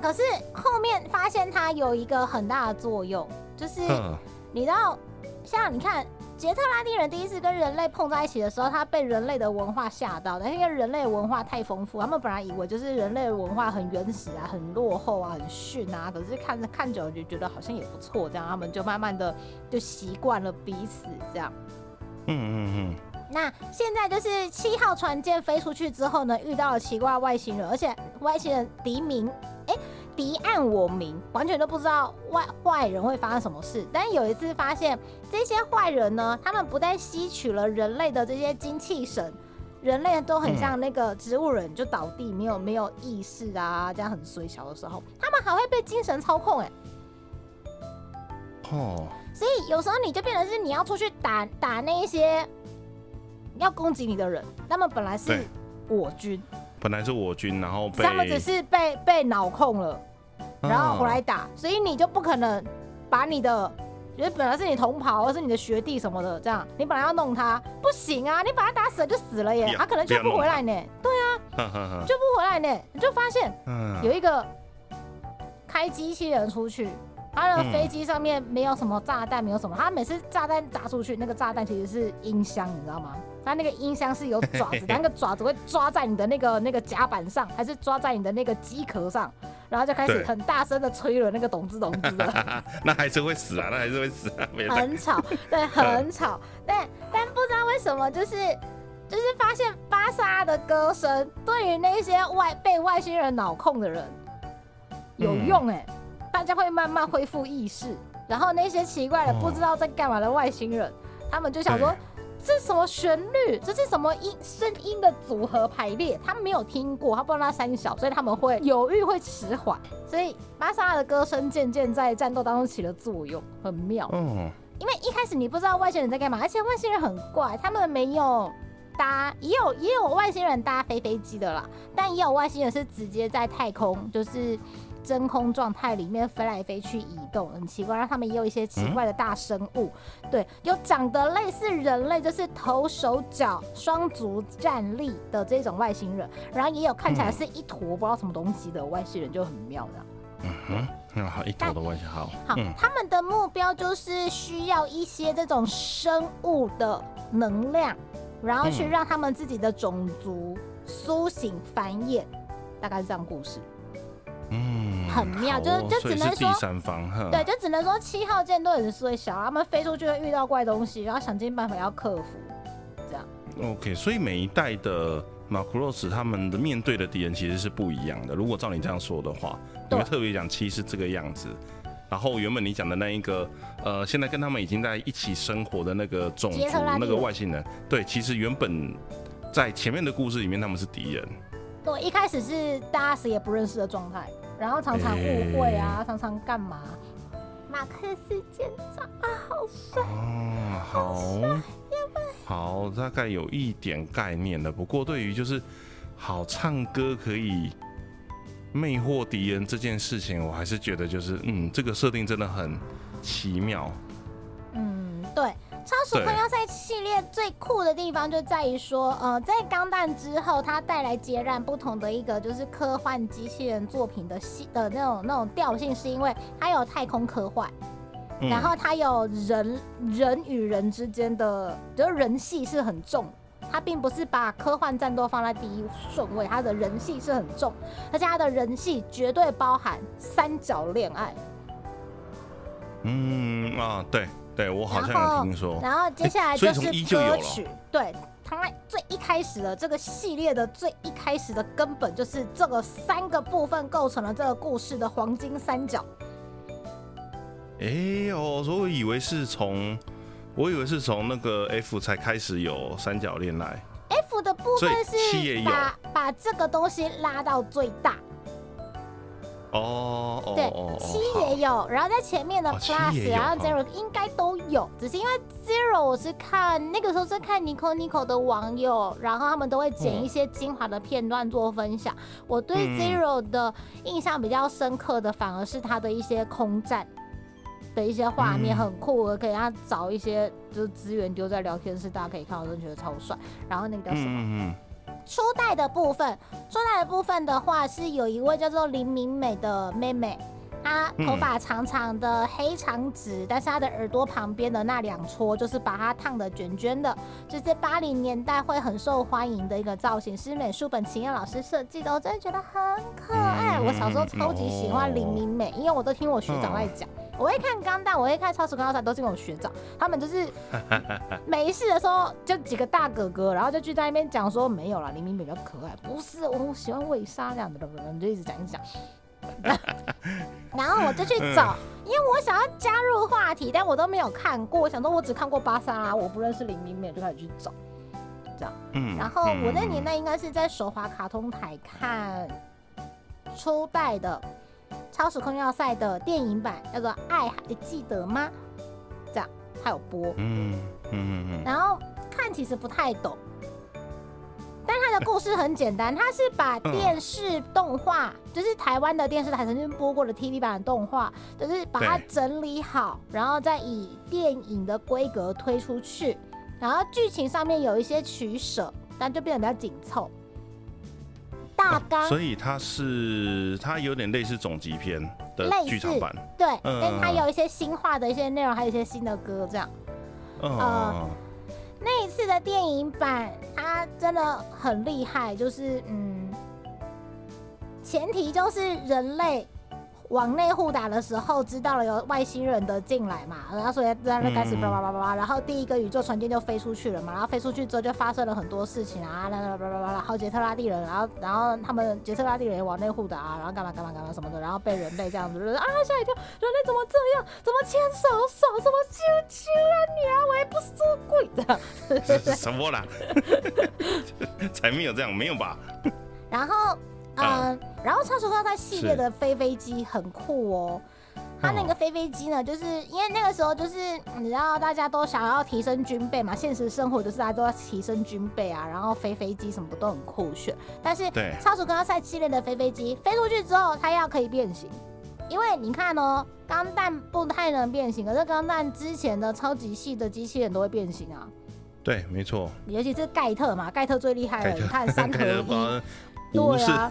可是后面发现它有一个很大的作用，就是嗯，你知道，像你看。杰特拉丁人第一次跟人类碰在一起的时候，他被人类的文化吓到的，因为人类文化太丰富，他们本来以为就是人类文化很原始啊、很落后啊、很逊啊，可是看着看久了就觉得好像也不错，这样他们就慢慢的就习惯了彼此这样。嗯嗯嗯，那现在就是七号船舰飞出去之后呢，遇到了奇怪外星人，而且外星人敌明，哎、敌暗我明，完全都不知道外坏人会发生什么事。但有一次发现，这些坏人呢，他们不但吸取了人类的这些精气神，人类都很像那个植物人，就倒地没有没有意识啊，这样很衰小的时候，他们还会被精神操控、哎。哦，所以有时候你就变成是你要出去打打那一些要攻击你的人，他们本来是我军，本来是我军，然后被他们只是被被脑控了，然后回来哦打，所以你就不可能把你的。就是本来是你同袍，或是你的学弟什么的，这样你本来要弄他，不行啊！你把他打死了就死了耶，他可能就不回来呢，对，哈哈哈，救不回来呢。你就发现嗯，有一个开机器人出去，他的嗯。飞机上面没有什么炸弹，没有什么，他每次炸弹砸出去，那个炸弹其实是音箱，你知道吗？他那个音箱是有爪子的，那个爪子会抓在你的那个 那个甲板上，还是抓在你的那个机壳上，然后就开始很大声的吹了那个咚吱咚吱的，那还是会死啊，那还是会死啊，很吵，对，很吵，但但不知道为什么就是。就是发现巴萨的歌声对于那些外被外星人脑控的人有嗯。用哎、大家会慢慢恢复意识，然后那些奇怪的哦不知道在干嘛的外星人，他们就想说这什么旋律，这是什么音？声音的组合排列，他们没有听过，他不知道那三小，所以他们会犹豫会迟缓，所以巴萨的歌声渐渐在战斗当中起了作用，很妙。嗯，因为一开始你不知道外星人在干嘛，而且外星人很怪，他们没有搭，也有也有外星人搭飞飞机的啦，但也有外星人是直接在太空，就是真空状态里面飞来飞去移动，很奇怪。然后他们也有一些奇怪的大生物，对，有长得类似人类，就是头手脚双足站立的这种外星人，然后也有看起来是一坨不知道什么东西的外星人，就很妙的。嗯哼，那好，一头的外星好，好，嗯他们的目标就是需要一些这种生物的能量，然后去嗯让他们自己的种族苏醒繁衍，大概是这样故事。嗯，很妙好就是就哦所以只能说是第三方哈，对，就只能说七号舰队很衰小，他们飞出去会遇到怪东西，然后想尽办法要克服。这样，OK，所以每一代的马库洛斯他们的面对的敌人其实是不一样的。如果照你这样说的话，你对会特别讲七是这个样子，然后原本你讲的那一个，呃，现在跟他们已经在一起生活的那个种族那个外星人，对，其实原本在前面的故事里面他们是敌人，对，一开始是大家谁也不认识的状态，然后常常误会啊，常常干嘛？马克思舰长啊，好帅！哦，好，好，大概有一点概念了。不过对于就是好唱歌可以魅惑敌人这件事情，我还是觉得就是嗯，这个设定真的很奇妙。超鼠朋友赛系列最酷的地方就在于说，呃，在钢弹之后，它带来截然不同的一个就是科幻机器人作品的系的那种那种调性，是因为它有太空科幻，嗯然后它有人人与人之间的，就是人戏是很重。它并不是把科幻战斗放在第一顺位，它的人戏是很重，而且它的人戏绝对包含三角恋爱。嗯啊，对对，我好像有听说。然后接下来 就是歌曲，对，它最一开始的这个系列的最一开始的根本就是这个三个部分构成了这个故事的黄金三角。哎哦，所以我以为是从，我以为是从那个 F 才开始有三角恋爱。F 的部分是把把这个东西拉到最大，哦哦对七也有，然后在前面的 Plus，然后哦 Zero 应该都有，只是因为 Zero 我是看那个时候是看 Nico Nico 的网友，然后他们都会剪嗯一些精华的片段做分享。我对嗯 Zero 的印象比较深刻的，反而是他的一些空战。的一些画面嗯很酷，我可以让他找一些就是资源丢在聊天室，大家可以看，我真的觉得超帅。然后那个叫什么？嗯嗯初代的部分，初代的部分的话是有一位叫做林明美的妹妹，她头发长长的黑长直，但是她的耳朵旁边的那两撮就是把它烫的卷卷的，就是八零年代会很受欢迎的一个造型，是美术本晴燕老师设计的，我真的觉得很可爱。嗯我小时候超级喜欢林明美，因为我都听我学长在讲。我会看钢弹，我会看超时空要塞，都是那种学长，他们就是 没事的时候就几个大哥哥，然后就聚在那边讲说没有啦，林明美比较可爱，不是我喜欢魏莎这样的，就一直讲一直讲。然后我就去找，因为我想要加入话题，但我都没有看过。我想说，我只看过巴莎拉，我不认识林明美，就开始去找。嗯然后我那年代应该是在手滑卡通台看初代的《超时空要塞》的电影版，叫做《爱》，还记得吗？这样还有播。嗯嗯嗯嗯然后看其实不太懂，但它的故事很简单，它是把电视动画，就是台湾的电视台曾经播过的 TV 版的动画，就是把它整理好，然后再以电影的规格推出去，然后剧情上面有一些取舍，但就变得比较紧凑。大纲、哦所以它是它有点类似总集篇的剧场版，对，嗯。但它有一些新化的一些内容，还有一些新的歌这样。嗯呃嗯那一次的电影版，它真的很厉害，就是嗯，前提就是人类往内互打的时候，知道了有外星人的进来嘛，然后所以在那开始嗯叭叭叭叭叭，然后第一个宇宙船舰就飞出去了嘛，然后飞出去之后就发生了很多事情啊，啦啦叭叭叭然后杰特拉蒂人，然后然后他们杰特拉蒂人往内互打啊，然后干嘛干嘛干嘛什么的，然后被人类这样子就是啊吓一跳，人类怎么这样？怎么牵手手？怎么啾啾啊你啊？我也不是做鬼的。是 什么啦？才没有这样，没有吧？然后，嗯、啊然后超时空赛系列的飞飞机很酷哦。它那个飞飞机呢，就是因为那个时候就是你知道大家都想要提升军备嘛，现实生活就是大家都要提升军备啊，然后飞飞机什么的都很酷炫。但是对超时空赛系列的飞飞机飞出去之后，它要可以变形，因为你看哦，钢弹不太能变形，可是钢弹之前的超级系的机器人都会变形啊，对，没错。尤其是盖特嘛，盖特最厉害了，盖特你看三合一。对啊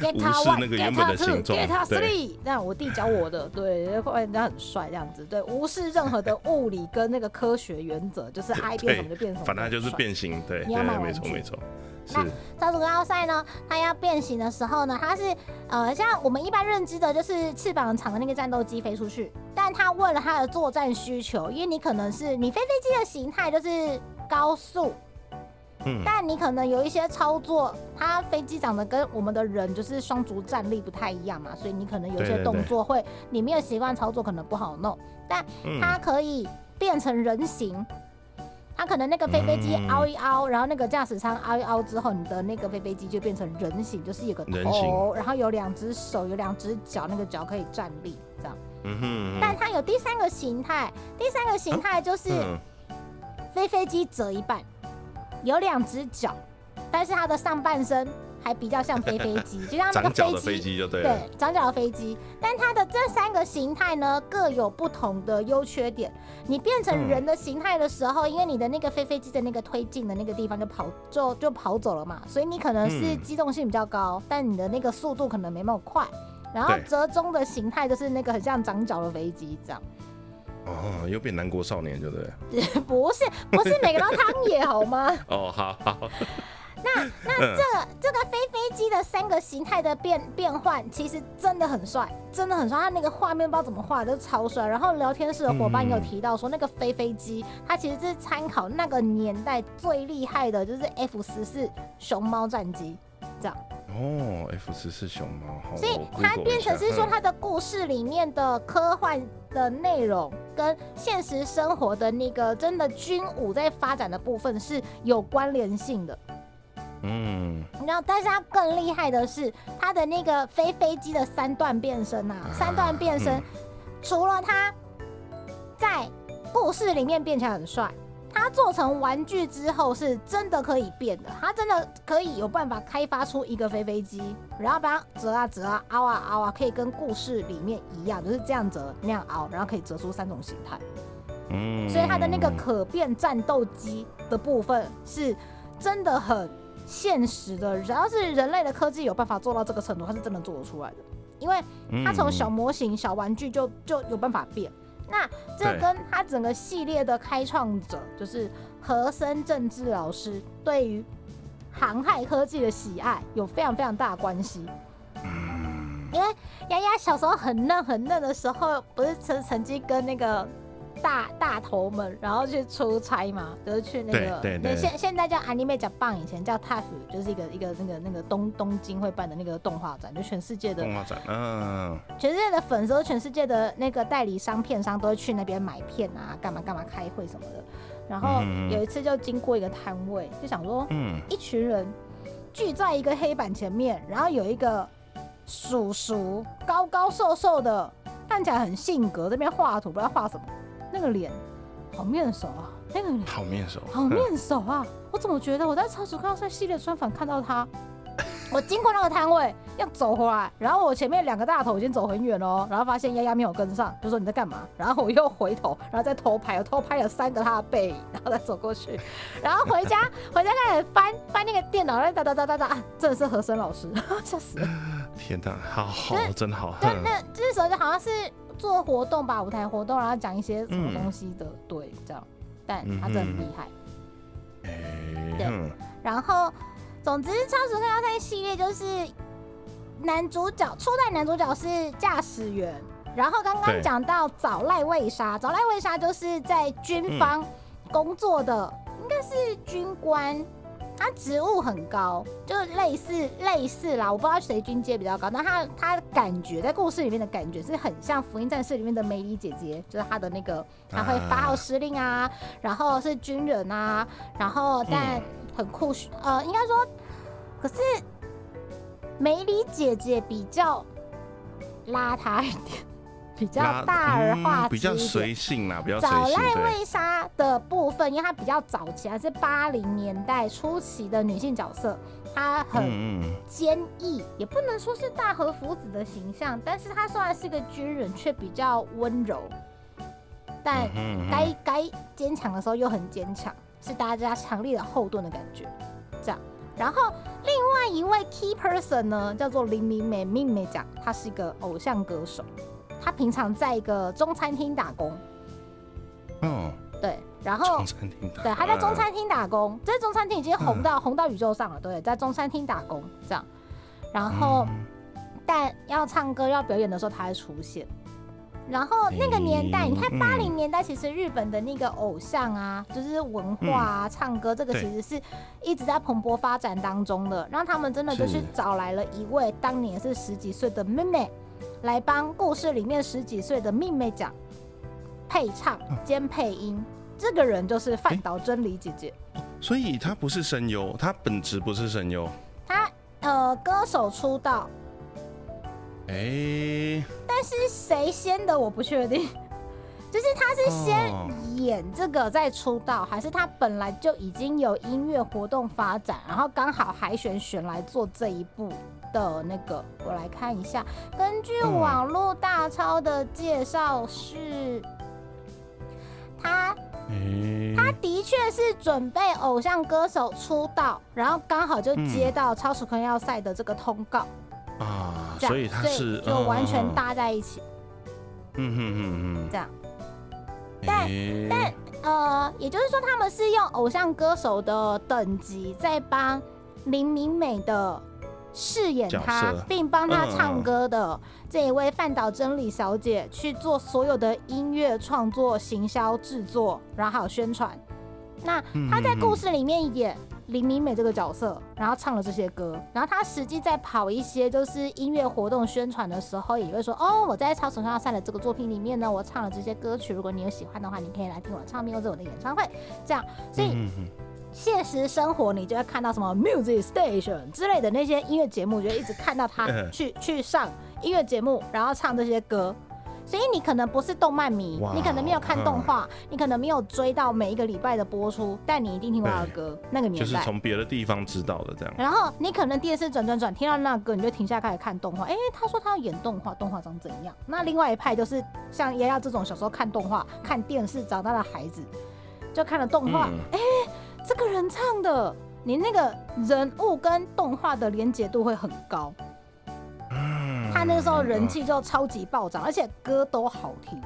，get one，那个原本的形状 get three，这样我弟教我的，对，后来人家很帅这样子，对，无视任何的物理跟那个科学原则，就是 爱变什么就变什么，反正它就是。变形，对你要对，没买玩具错没错，那超速高要塞呢，它要变形的时候呢，它是呃，像我们一般认知的，就是翅膀长的那个战斗机飞出去，但它为了它的作战需求，因为你可能是你飞飞机的形态就是高速，嗯。但你可能有一些操作，它飞机长得跟我们的人就是双足站立不太一样嘛，所以你可能有一些动作会你没有习惯操作，可能不好弄。但嗯它可以变成人形，它可能那个飞飞机嗯。凹一凹，然后那个驾驶舱凹一凹之后，你的那个飞飞机就变成人形，就是有个头，然后有两只手，有两只脚，那个脚可以站立这样。嗯哼但它有第三个形态，第三个形态就是。嗯。飞飞机折一半，有两只脚，但是它的上半身还比较像飞飞机，就像那个长脚的飞飞机就对了，对，长脚的飞机。但它的这三个形态呢，各有不同的优缺点。你变成嗯人的形态的时候，因为你的那个飞飞机的那个推进的那个地方就跑就就跑走了嘛，所以你可能是嗯机动性比较高，但你的那个速度可能没那么快。然后折中的形态就是那个很像长脚的飞机这样。哦，又变南国少年，对不对？不是不是每个都汤野好吗？哦，好好，那那这个这个飞飞机的三个形态的变变换，其实真的很帅，真的很帅。它那个画面不知道怎么画，都超帅。然后聊天室的伙伴也有提到说，那个飞飞机它其实是参考那个年代最厉害的，就是 F 十四熊猫战机。哦，F 十四熊猫，好，所以我它变成是说它的故事里面的科幻的内容跟现实生活的那个真的军武在发展的部分是有关联性的。嗯，然后，但是它更厉害的是，它的那个飞飞机的三段变身啊，三段变身，嗯。除了它在故事里面变起来很帅，它做成玩具之后是真的可以变的，它真的可以有办法开发出一个飞飞机，然后把它折啊折啊、凹啊凹啊，可以跟故事里面一样，就是这样折那样凹，然后可以折出三种形态。嗯，所以它的那个可变战斗机的部分是真的很现实的，只要是人类的科技有办法做到这个程度，它是真的做得出来的。因为它从小模型、小玩具就就有办法变。那这跟他整个系列的开创者，就是和森政治老师，对于航海科技的喜爱有非常非常大的关系。因为丫丫小时候很嫩很嫩的时候，不是曾曾经跟那个大大头们，然后去出差嘛，就是去那个对对对。那现现在叫 Anime Japan，以前叫 TAF，就是一个一个那个那个东东京会办的那个动画展，就全世界的动画展，嗯，全世界的粉丝，全世界的那个代理商、片商都会去那边买片啊，干嘛干嘛开会什么的。然后嗯。有一次就经过一个摊位，就想说，嗯，一群人聚在一个黑板前面，然后有一个叔叔高高瘦瘦的，看起来很性格，这边画图不知道画什么，那个脸好面熟啊，那个脸好面熟，好面熟啊！我怎么觉得我在超时空要塞系列专访看到他？我经过那个摊位要走回来，然后我前面两个大头已经走很远哦，然后发现丫丫没有跟上，就说你在干嘛？然后我又回头，然后再偷拍，我偷拍了三个他的背影，然后再走过去，然后回家回家开始翻翻那个电脑，然后哒哒哒哒哒，啊，真的是和声老师，吓死了。天哪，好好就是真好，对，哼那这时候就好像是做活动吧，舞台活动，然后讲一些什么嗯东西的，对，这样，但他真的很厉害。对。然后，总之，《超时空要塞》系列就是男主角初代男主角是驾驶员，然后刚刚讲到早濑卫沙，早濑卫沙就是在军方工作的，应该是军官。他职务很高，就类似类似啦，我不知道谁军阶比较高，但他他感觉在故事里面的感觉是很像《福音战士》里面的梅里姐姐，就是他的那个他会发号施令啊，然后是军人啊，然后但嗯。很酷炫，呃，应该说，可是梅里姐姐比较邋遢一点，比较大而化嗯比较。随性啦，比较随早性，对，濑卫沙的部分，因为她比较早期，还是八零年代初期的女性角色，她很坚毅，也不能说是大和福子的形象，但是她虽然是个军人，却比较温柔，但该该坚强的时候又很坚强，是大家强烈的后盾的感觉。这样，然后另外一位 key person 呢，叫做林明美，明美讲她是一个偶像歌手，她平常在一个中餐厅打工，哦，对，然后中餐厅，对，他在中嗯。餐厅打工，这中餐厅已经红到、红到宇宙上了，对，在中餐厅打工这样，然后、嗯。但要唱歌要表演的时候，他会出现。然后那个年代，你看嗯。八零年代，其实日本的那个偶像啊，就是文化啊、唱歌，这个其实是一直在蓬勃发展当中的。让他们真的就是是。找来了一位当年是十几岁的妹妹，来帮故事里面十几岁的妹妹讲配唱兼配音。这个人就是范诶岛真理姐姐。所以她不是声优，她本职不是声优，她呃歌手出道，哎，但是谁先的我不确定。就是他是先哦演这个再出道，还是他本来就已经有音乐活动发展，然后刚好海选选来做这一部的那个？我来看一下，根据嗯。网络大超的介绍是，他哎，他的确是准备偶像歌手出道，然后刚好就接到超时空要塞的这个通告，啊，所以他是就完全，嗯搭在一起，嗯哼哼这样。但哎但呃，也就是说，他们是用偶像歌手的等级在帮林明美的饰演角她，并帮她嗯唱歌的这一位范岛真理小姐去做所有的音乐创作、行销、制作，然后还有宣传。那嗯她在嗯故事里面演林明美这个角色，然后唱了这些歌，然后她实际在跑一些就是音乐活动宣传的时候，也会说哦，我在超时空要塞的这个作品里面呢，我唱了这些歌曲，如果你有喜欢的话，你可以来听我的唱片或者我的演唱会，这样，所以嗯哼现实生活你就会看到什么 music station 之类的那些音乐节目，就会一直看到他嗯去去上音乐节目，然后唱这些歌。所以你可能不是动漫迷哇，你可能没有看动嗯画，你可能没有追到每一个礼拜的播出，但你一定听过他的歌，那个就是。从别的地方知道的这样。然后你可能电视转转转，听到那个歌，你就停下开始看动画。哎、他说他要演动画，动画长怎样？那另外一派就是像丫丫这种小时候看动画、看电视长大的孩子，就看了动画，嗯哎、这个人唱的，你那个人物跟动画的连结度会很高。嗯他那个时候人气就超级暴涨，而且歌都好听，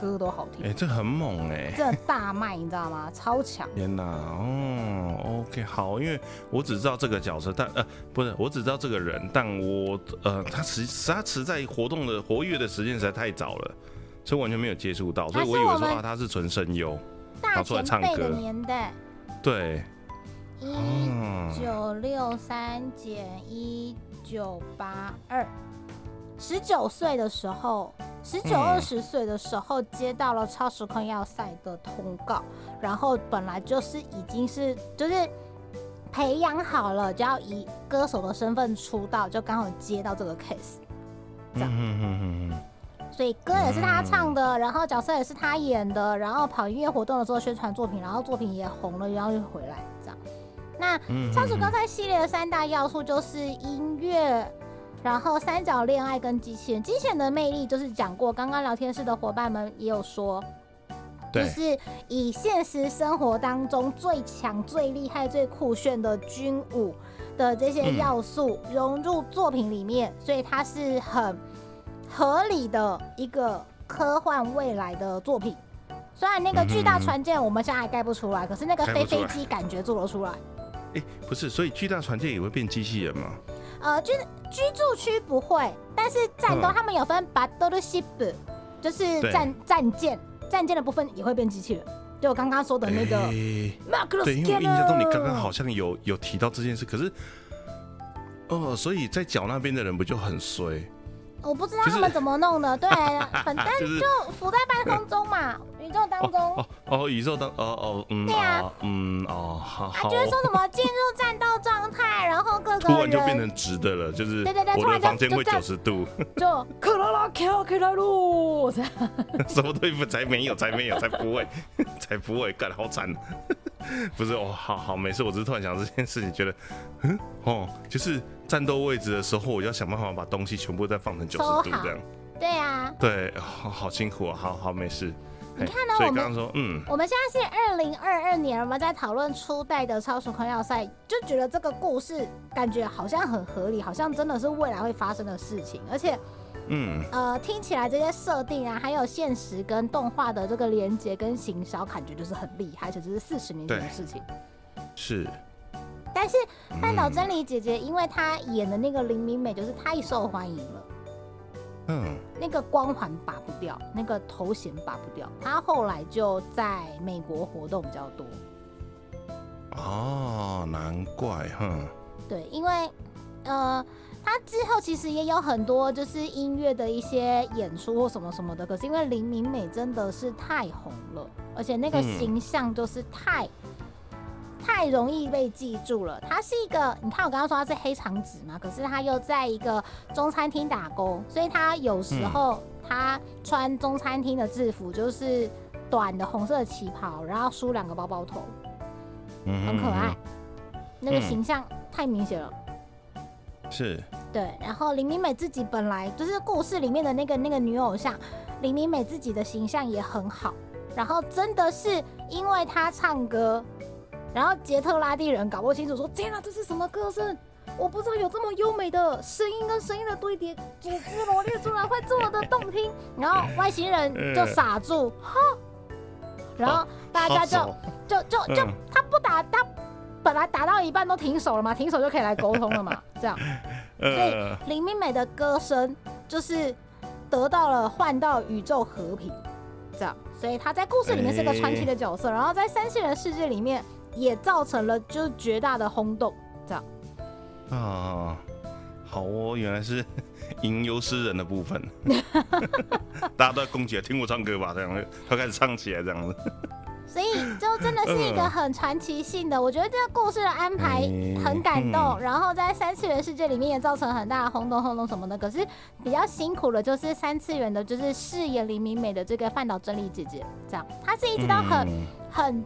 歌都好听哎、听，这很猛哎、真的大卖，你知道吗？超强。天哪，哦，OK，好，因为我只知道这个角色，但呃，不是，我只知道这个人，但我呃，他实他实在活动的活跃的时间实在太早了，所以完全没有接触到，所以我以为说啊，他是纯声优，大拿出来唱歌年代，对，一嗯，九六三减一九八二，十九岁的时候，十九嗯。二十岁的时候接到了超时空要塞的通告，然后本来就是已经是就是培养好了，就要以歌手的身份出道，就刚好接到这个 case，这样所以歌也是他唱的，然后角色也是他演的，然后跑音乐活动的时候宣传作品，然后作品也红了，然后又回来这样。那嗯超时高赛系列的三大要素就是音乐，然后三角恋爱跟机器人。机器人的魅力就是讲过，刚刚聊天室的伙伴们也有说，就，是以现实生活当中最强、最厉害、最酷炫的军武的这些嗯要素融入作品里面，所以它是很合理的一个科幻未来的作品。虽然那个巨大船舰我们现在还盖不出来，可是那个飞飞机感觉做得出来。哎、不是，所以巨大船舰也会变机器人吗？呃，居居住区不会，但是战斗嗯他们有分 battleship，就是对战战舰，战舰的部分也会变机器人。就我刚刚说的那个对，因为我印象中你刚刚好像有有提到这件事，可是，哦，所以在脚那边的人不就很衰？我不知道他们怎么弄的，对，反正 就浮在半空中嘛，宇宙当中，哦哦，宇宙当哦哦嗯对啊。哦嗯哦好。就是说什么进入战斗状态，然后各突个突然就变成直的了，就是对对对突然就我的房间会九十度，就 克拉拉 Q 克拉路，这样。什么东西才没有才没有才不会才不会干好惨，不是哦，好好没事，我只是突然想到这件事情，觉得嗯哦，就是战斗位置的时候，我要想办法把东西全部再放成九十度这样。对啊。对，好好辛苦啊，好好没事。你看呢我们刚刚说，嗯，我们现在是二零二二年，我们在讨论初代的超时空要塞，就觉得这个故事感觉好像很合理，好像真的是未来会发生的事情，而且嗯，呃，听起来这些设定啊，还有现实跟动画的这个连接跟行销，感觉就是很厉害，而且这是四十年前的事情。是，但是半岛嗯真理姐姐，因为她演的那个林明美就是太受欢迎了，嗯，那个光环拔不掉，那个头衔拔不掉，她后来就在美国活动比较多。哦，难怪，哼，对，因为呃，她之后其实也有很多就是音乐的一些演出或什么什么的，可是因为林明美真的是太红了，而且那个嗯。形象就是太、太容易被记住了。他是一个，你看我刚刚说他是黑长直嘛，可是他又在一个中餐厅打工，所以他有时嗯候他穿中餐厅的制服，就是短的红色的旗袍，然后梳两个包包头，嗯很可爱，，那个嗯形象太明显了。是，对，然后林明美自己本来就是故事里面的那个那个女偶像，林明美自己的形象也很好，然后真的是因为她唱歌，然后杰特拉蒂人搞不清楚说，天啊，这是什么歌声？我不知道有这么优美的声音跟声音的堆叠，组织罗列出来会这么的动听，然后外星人就傻住，哈，然后大家就就就就嗯他不打他。本来打到一半都停手了嘛，停手就可以来沟通了嘛，这样。所以，林明美的歌声就是得到了换到宇宙和平，这样，所以他在故事里面是个传奇的角色，然后在三线人世界里面也造成了就是绝大的轰动，这样。啊，好哦，原来是 吟游诗人的部分，大家都在攻击，听我唱歌吧，这样，他开始唱起来这样子，所以就真的是一个 很传奇性的，我觉得这个故事的安排很感动，嗯然后在三次元世界里面也造成很大的轰动轰动什么的。可是比较辛苦的就是三次元的，就是饰演林明美的这个范岛真理姐姐，这样她是一直到很、嗯很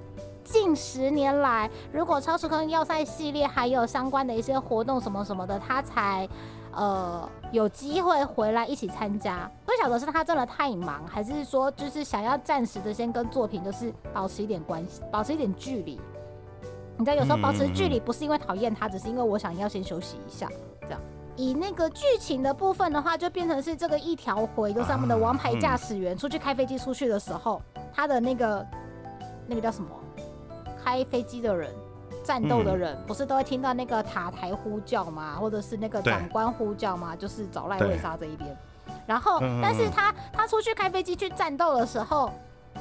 近十年来，如果超时空要塞系列还有相关的一些活动什么什么的，他才呃有机会回来一起参加。不晓得是他真的太忙，还是说就是想要暂时的先跟作品就是保持一点关系，保持一点距离。你知道有时候保持距离不是因为讨厌他，只是因为我想要先休息一下，这样。以那个剧情的部分的话，就变成是这个一条回，就是他们的王牌驾驶员出去开飞机出去的时候，他的那个那个叫什么？开飞机的人，战斗的人，不是都会听到那个塔台呼叫吗？或者是那个长官呼叫吗？就是找赖瑞莎这一边。然后但是他他出去开飞机去战斗的时候，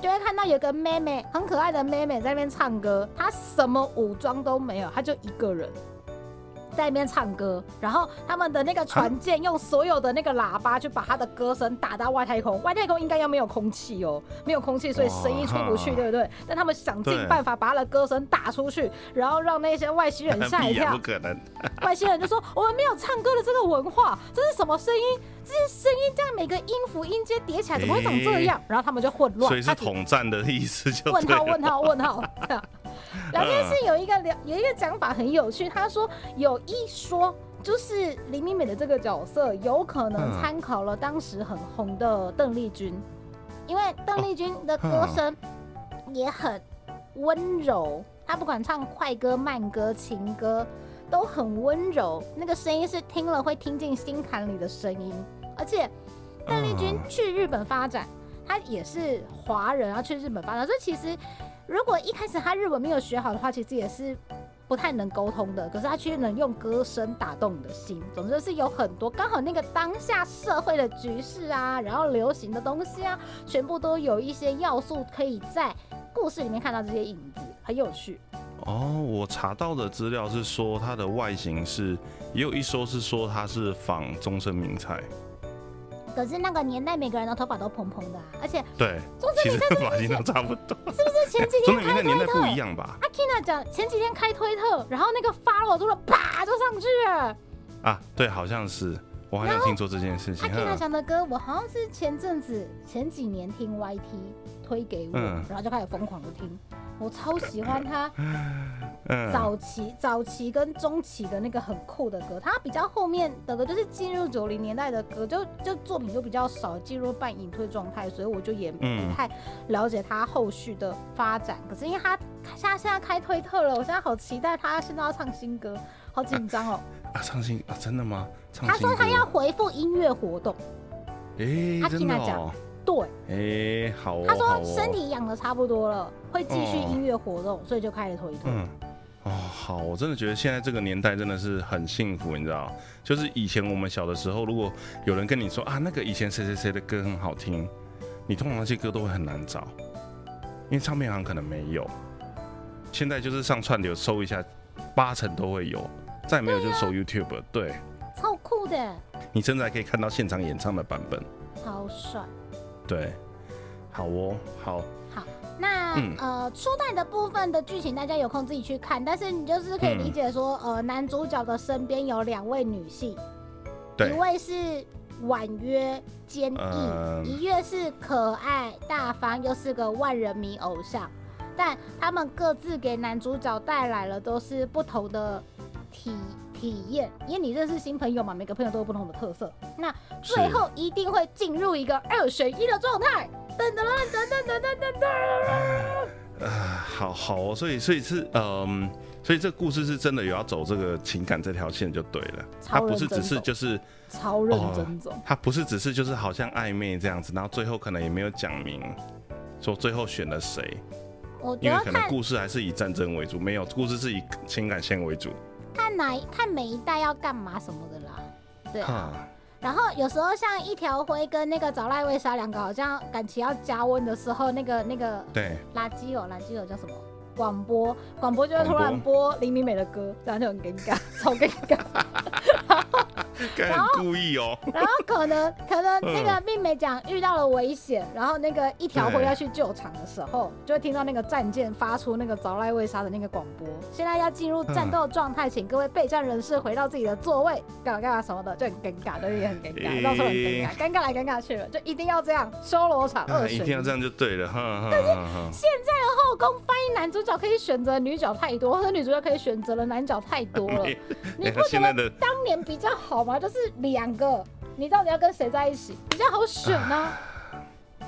就会看到有个妹妹，很可爱的妹妹在那边唱歌，她什么武装都没有，她就一个人。在那边唱歌，然后他们的那个船舰用所有的那个喇叭去把他的歌声打到外太空，外太空应该要没有空气哦，没有空气，所以声音出不去，对不对？但他们想尽办法把他的歌声打出去，然后让那些外星人吓一跳不。可能。外星人就说：“我们没有唱歌的这个文化，这是什么声音？这些声音这样每个音符音阶叠起来，怎么会长这样？”然后他们就混乱。所以是统战的意思就问号。问号问号。聊天室有一个聊有一个讲法很有趣，他说有一说。就是林明美的这个角色有可能嗯。参考了当时很红的邓丽君，因为邓丽君的歌声也很温柔，她不管唱快歌、慢歌、情歌都很温柔，那个声音是听了会听进心坎里的声音，而且邓丽君嗯去日本发展，她也是华人，啊去日本发展，所以其实如果一开始他日文没有学好的话，其实也是不太能沟通的。可是他却能用歌声打动你的心。总之是有很多刚好那个当下社会的局势啊，然后流行的东西啊，全部都有一些要素可以在故事里面看到这些影子，很有趣。哦，我查到的资料是说它的外形是，也有一说是说它是仿终身名菜。可是那个年代，每个人的头发都蓬蓬的、啊，而且对，其实发型都差不多。是不是前几天开推特年代不一，样吧？阿 Kina 讲前几天开推特，然后那个 follow 度了啪就上去了。啊，对，好像是，我好像听说这件事情。阿 Kina 嗯讲的歌，我好像是前阵子前几年听 YT 推给我，嗯然后就开始疯狂的听。我超喜欢他嗯，早期、早期跟中期的那个很酷的歌，他比较后面的歌就是进入九零年代的歌，就就作品就比较少，进入半隐退状态，所以我就也嗯不太了解他后续的发展。可是因为他现在现在开推特了，我现在好期待他现在要唱新歌，好紧张哦。啊，唱新啊，真的吗？唱他说他要回复音乐活动，诶，他真的 Tina 讲哦，对，哎，好哦，他说身体养的差不多了，会继续哦音乐活动，所以就开始推特。嗯，哦，好，我真的觉得现在这个年代真的是很幸福，你知道，就是以前我们小的时候，如果有人跟你说啊，那个以前谁谁谁的歌很好听，你通常那些歌都会很难找，因为唱片行可能没有。现在就是上串流搜一下，八成都会有，再没有就是搜 YouTube，对。超酷的，你甚至还可以看到现场演唱的版本，超帅。对，好哦，好，好那、嗯。呃，初代的部分的剧情大家有空自己去看，但是你就是可以理解说，呃，男主角的身边有两位女性，对。一位是婉约坚毅，嗯一位是可爱大方，又是个万人迷偶像，但他们各自给男主角带来了都是不同的体体验，因为你认识新朋友嘛，每个朋友都有不同的特色，那最是后一定会进入一个二选一的状态。噔噔噔噔噔噔噔噔。啊，好好哦，所以所以是嗯、所以这个故事是真的有要走这个情感这条线就对了，它不是只是就是超认真走，它不是只是就是好像暧昧这样子，然后最后可能也没有讲明说最后选了谁，我觉因为可能得故事还是以战争为主，没有故事是以情感线为主。看哪一看每一代要干嘛什么的啦，对啊。然后有时候像一条灰跟那个找赖卫莎两个好像感情要加温的时候，那个那个对，垃圾哦，垃圾哦叫什么？广播广播就会突然播林明美的歌，这样就很尴尬。超尴尬。然后故意哦。然后可能可能那个并没讲遇到了危险，然后那个一条货要去救场的时候，就会听到那个战舰发出那个早来未杀的那个广播。现在要进入战斗状态，请各位备战人士回到自己的座位，干嘛干嘛什么的，就很尴尬，对，也很尴尬，到时候很尴尬，尴尬来尴尬去了，就一定要这样修罗场二选一定要这样就对了，但是。现在的后宫翻译男主角可以选择女角太多，或者女主角可以选择的男角太多了，你不觉得当年比较好吗？就是两个，你到底要跟谁在一起比较好选呢？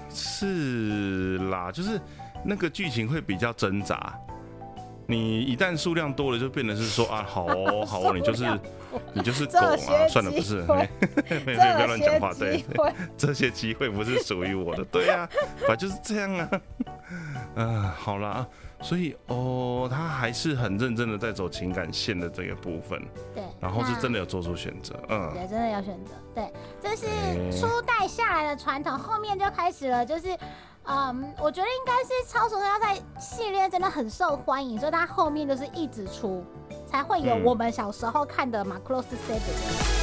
是啦，就是那个剧情会比较挣扎。你一旦数量多了，就变得是说啊，好哦，好哦，你就是你就是狗啊，算了，不是，没没不要乱讲话，对，这些机会不是属于我的，对啊，反正就是这样啊，啊，好了，所以哦，他还是很认真的在走情感线的这个部分，对，然后是真的有做出选择，嗯，对，真的有选择，对，这是初代下来的传统，后面就开始了，就是。嗯，我觉得应该是超时空要塞系列真的很受欢迎，所以它后面就是一直出，才会有我们小时候看的马克罗斯 seven。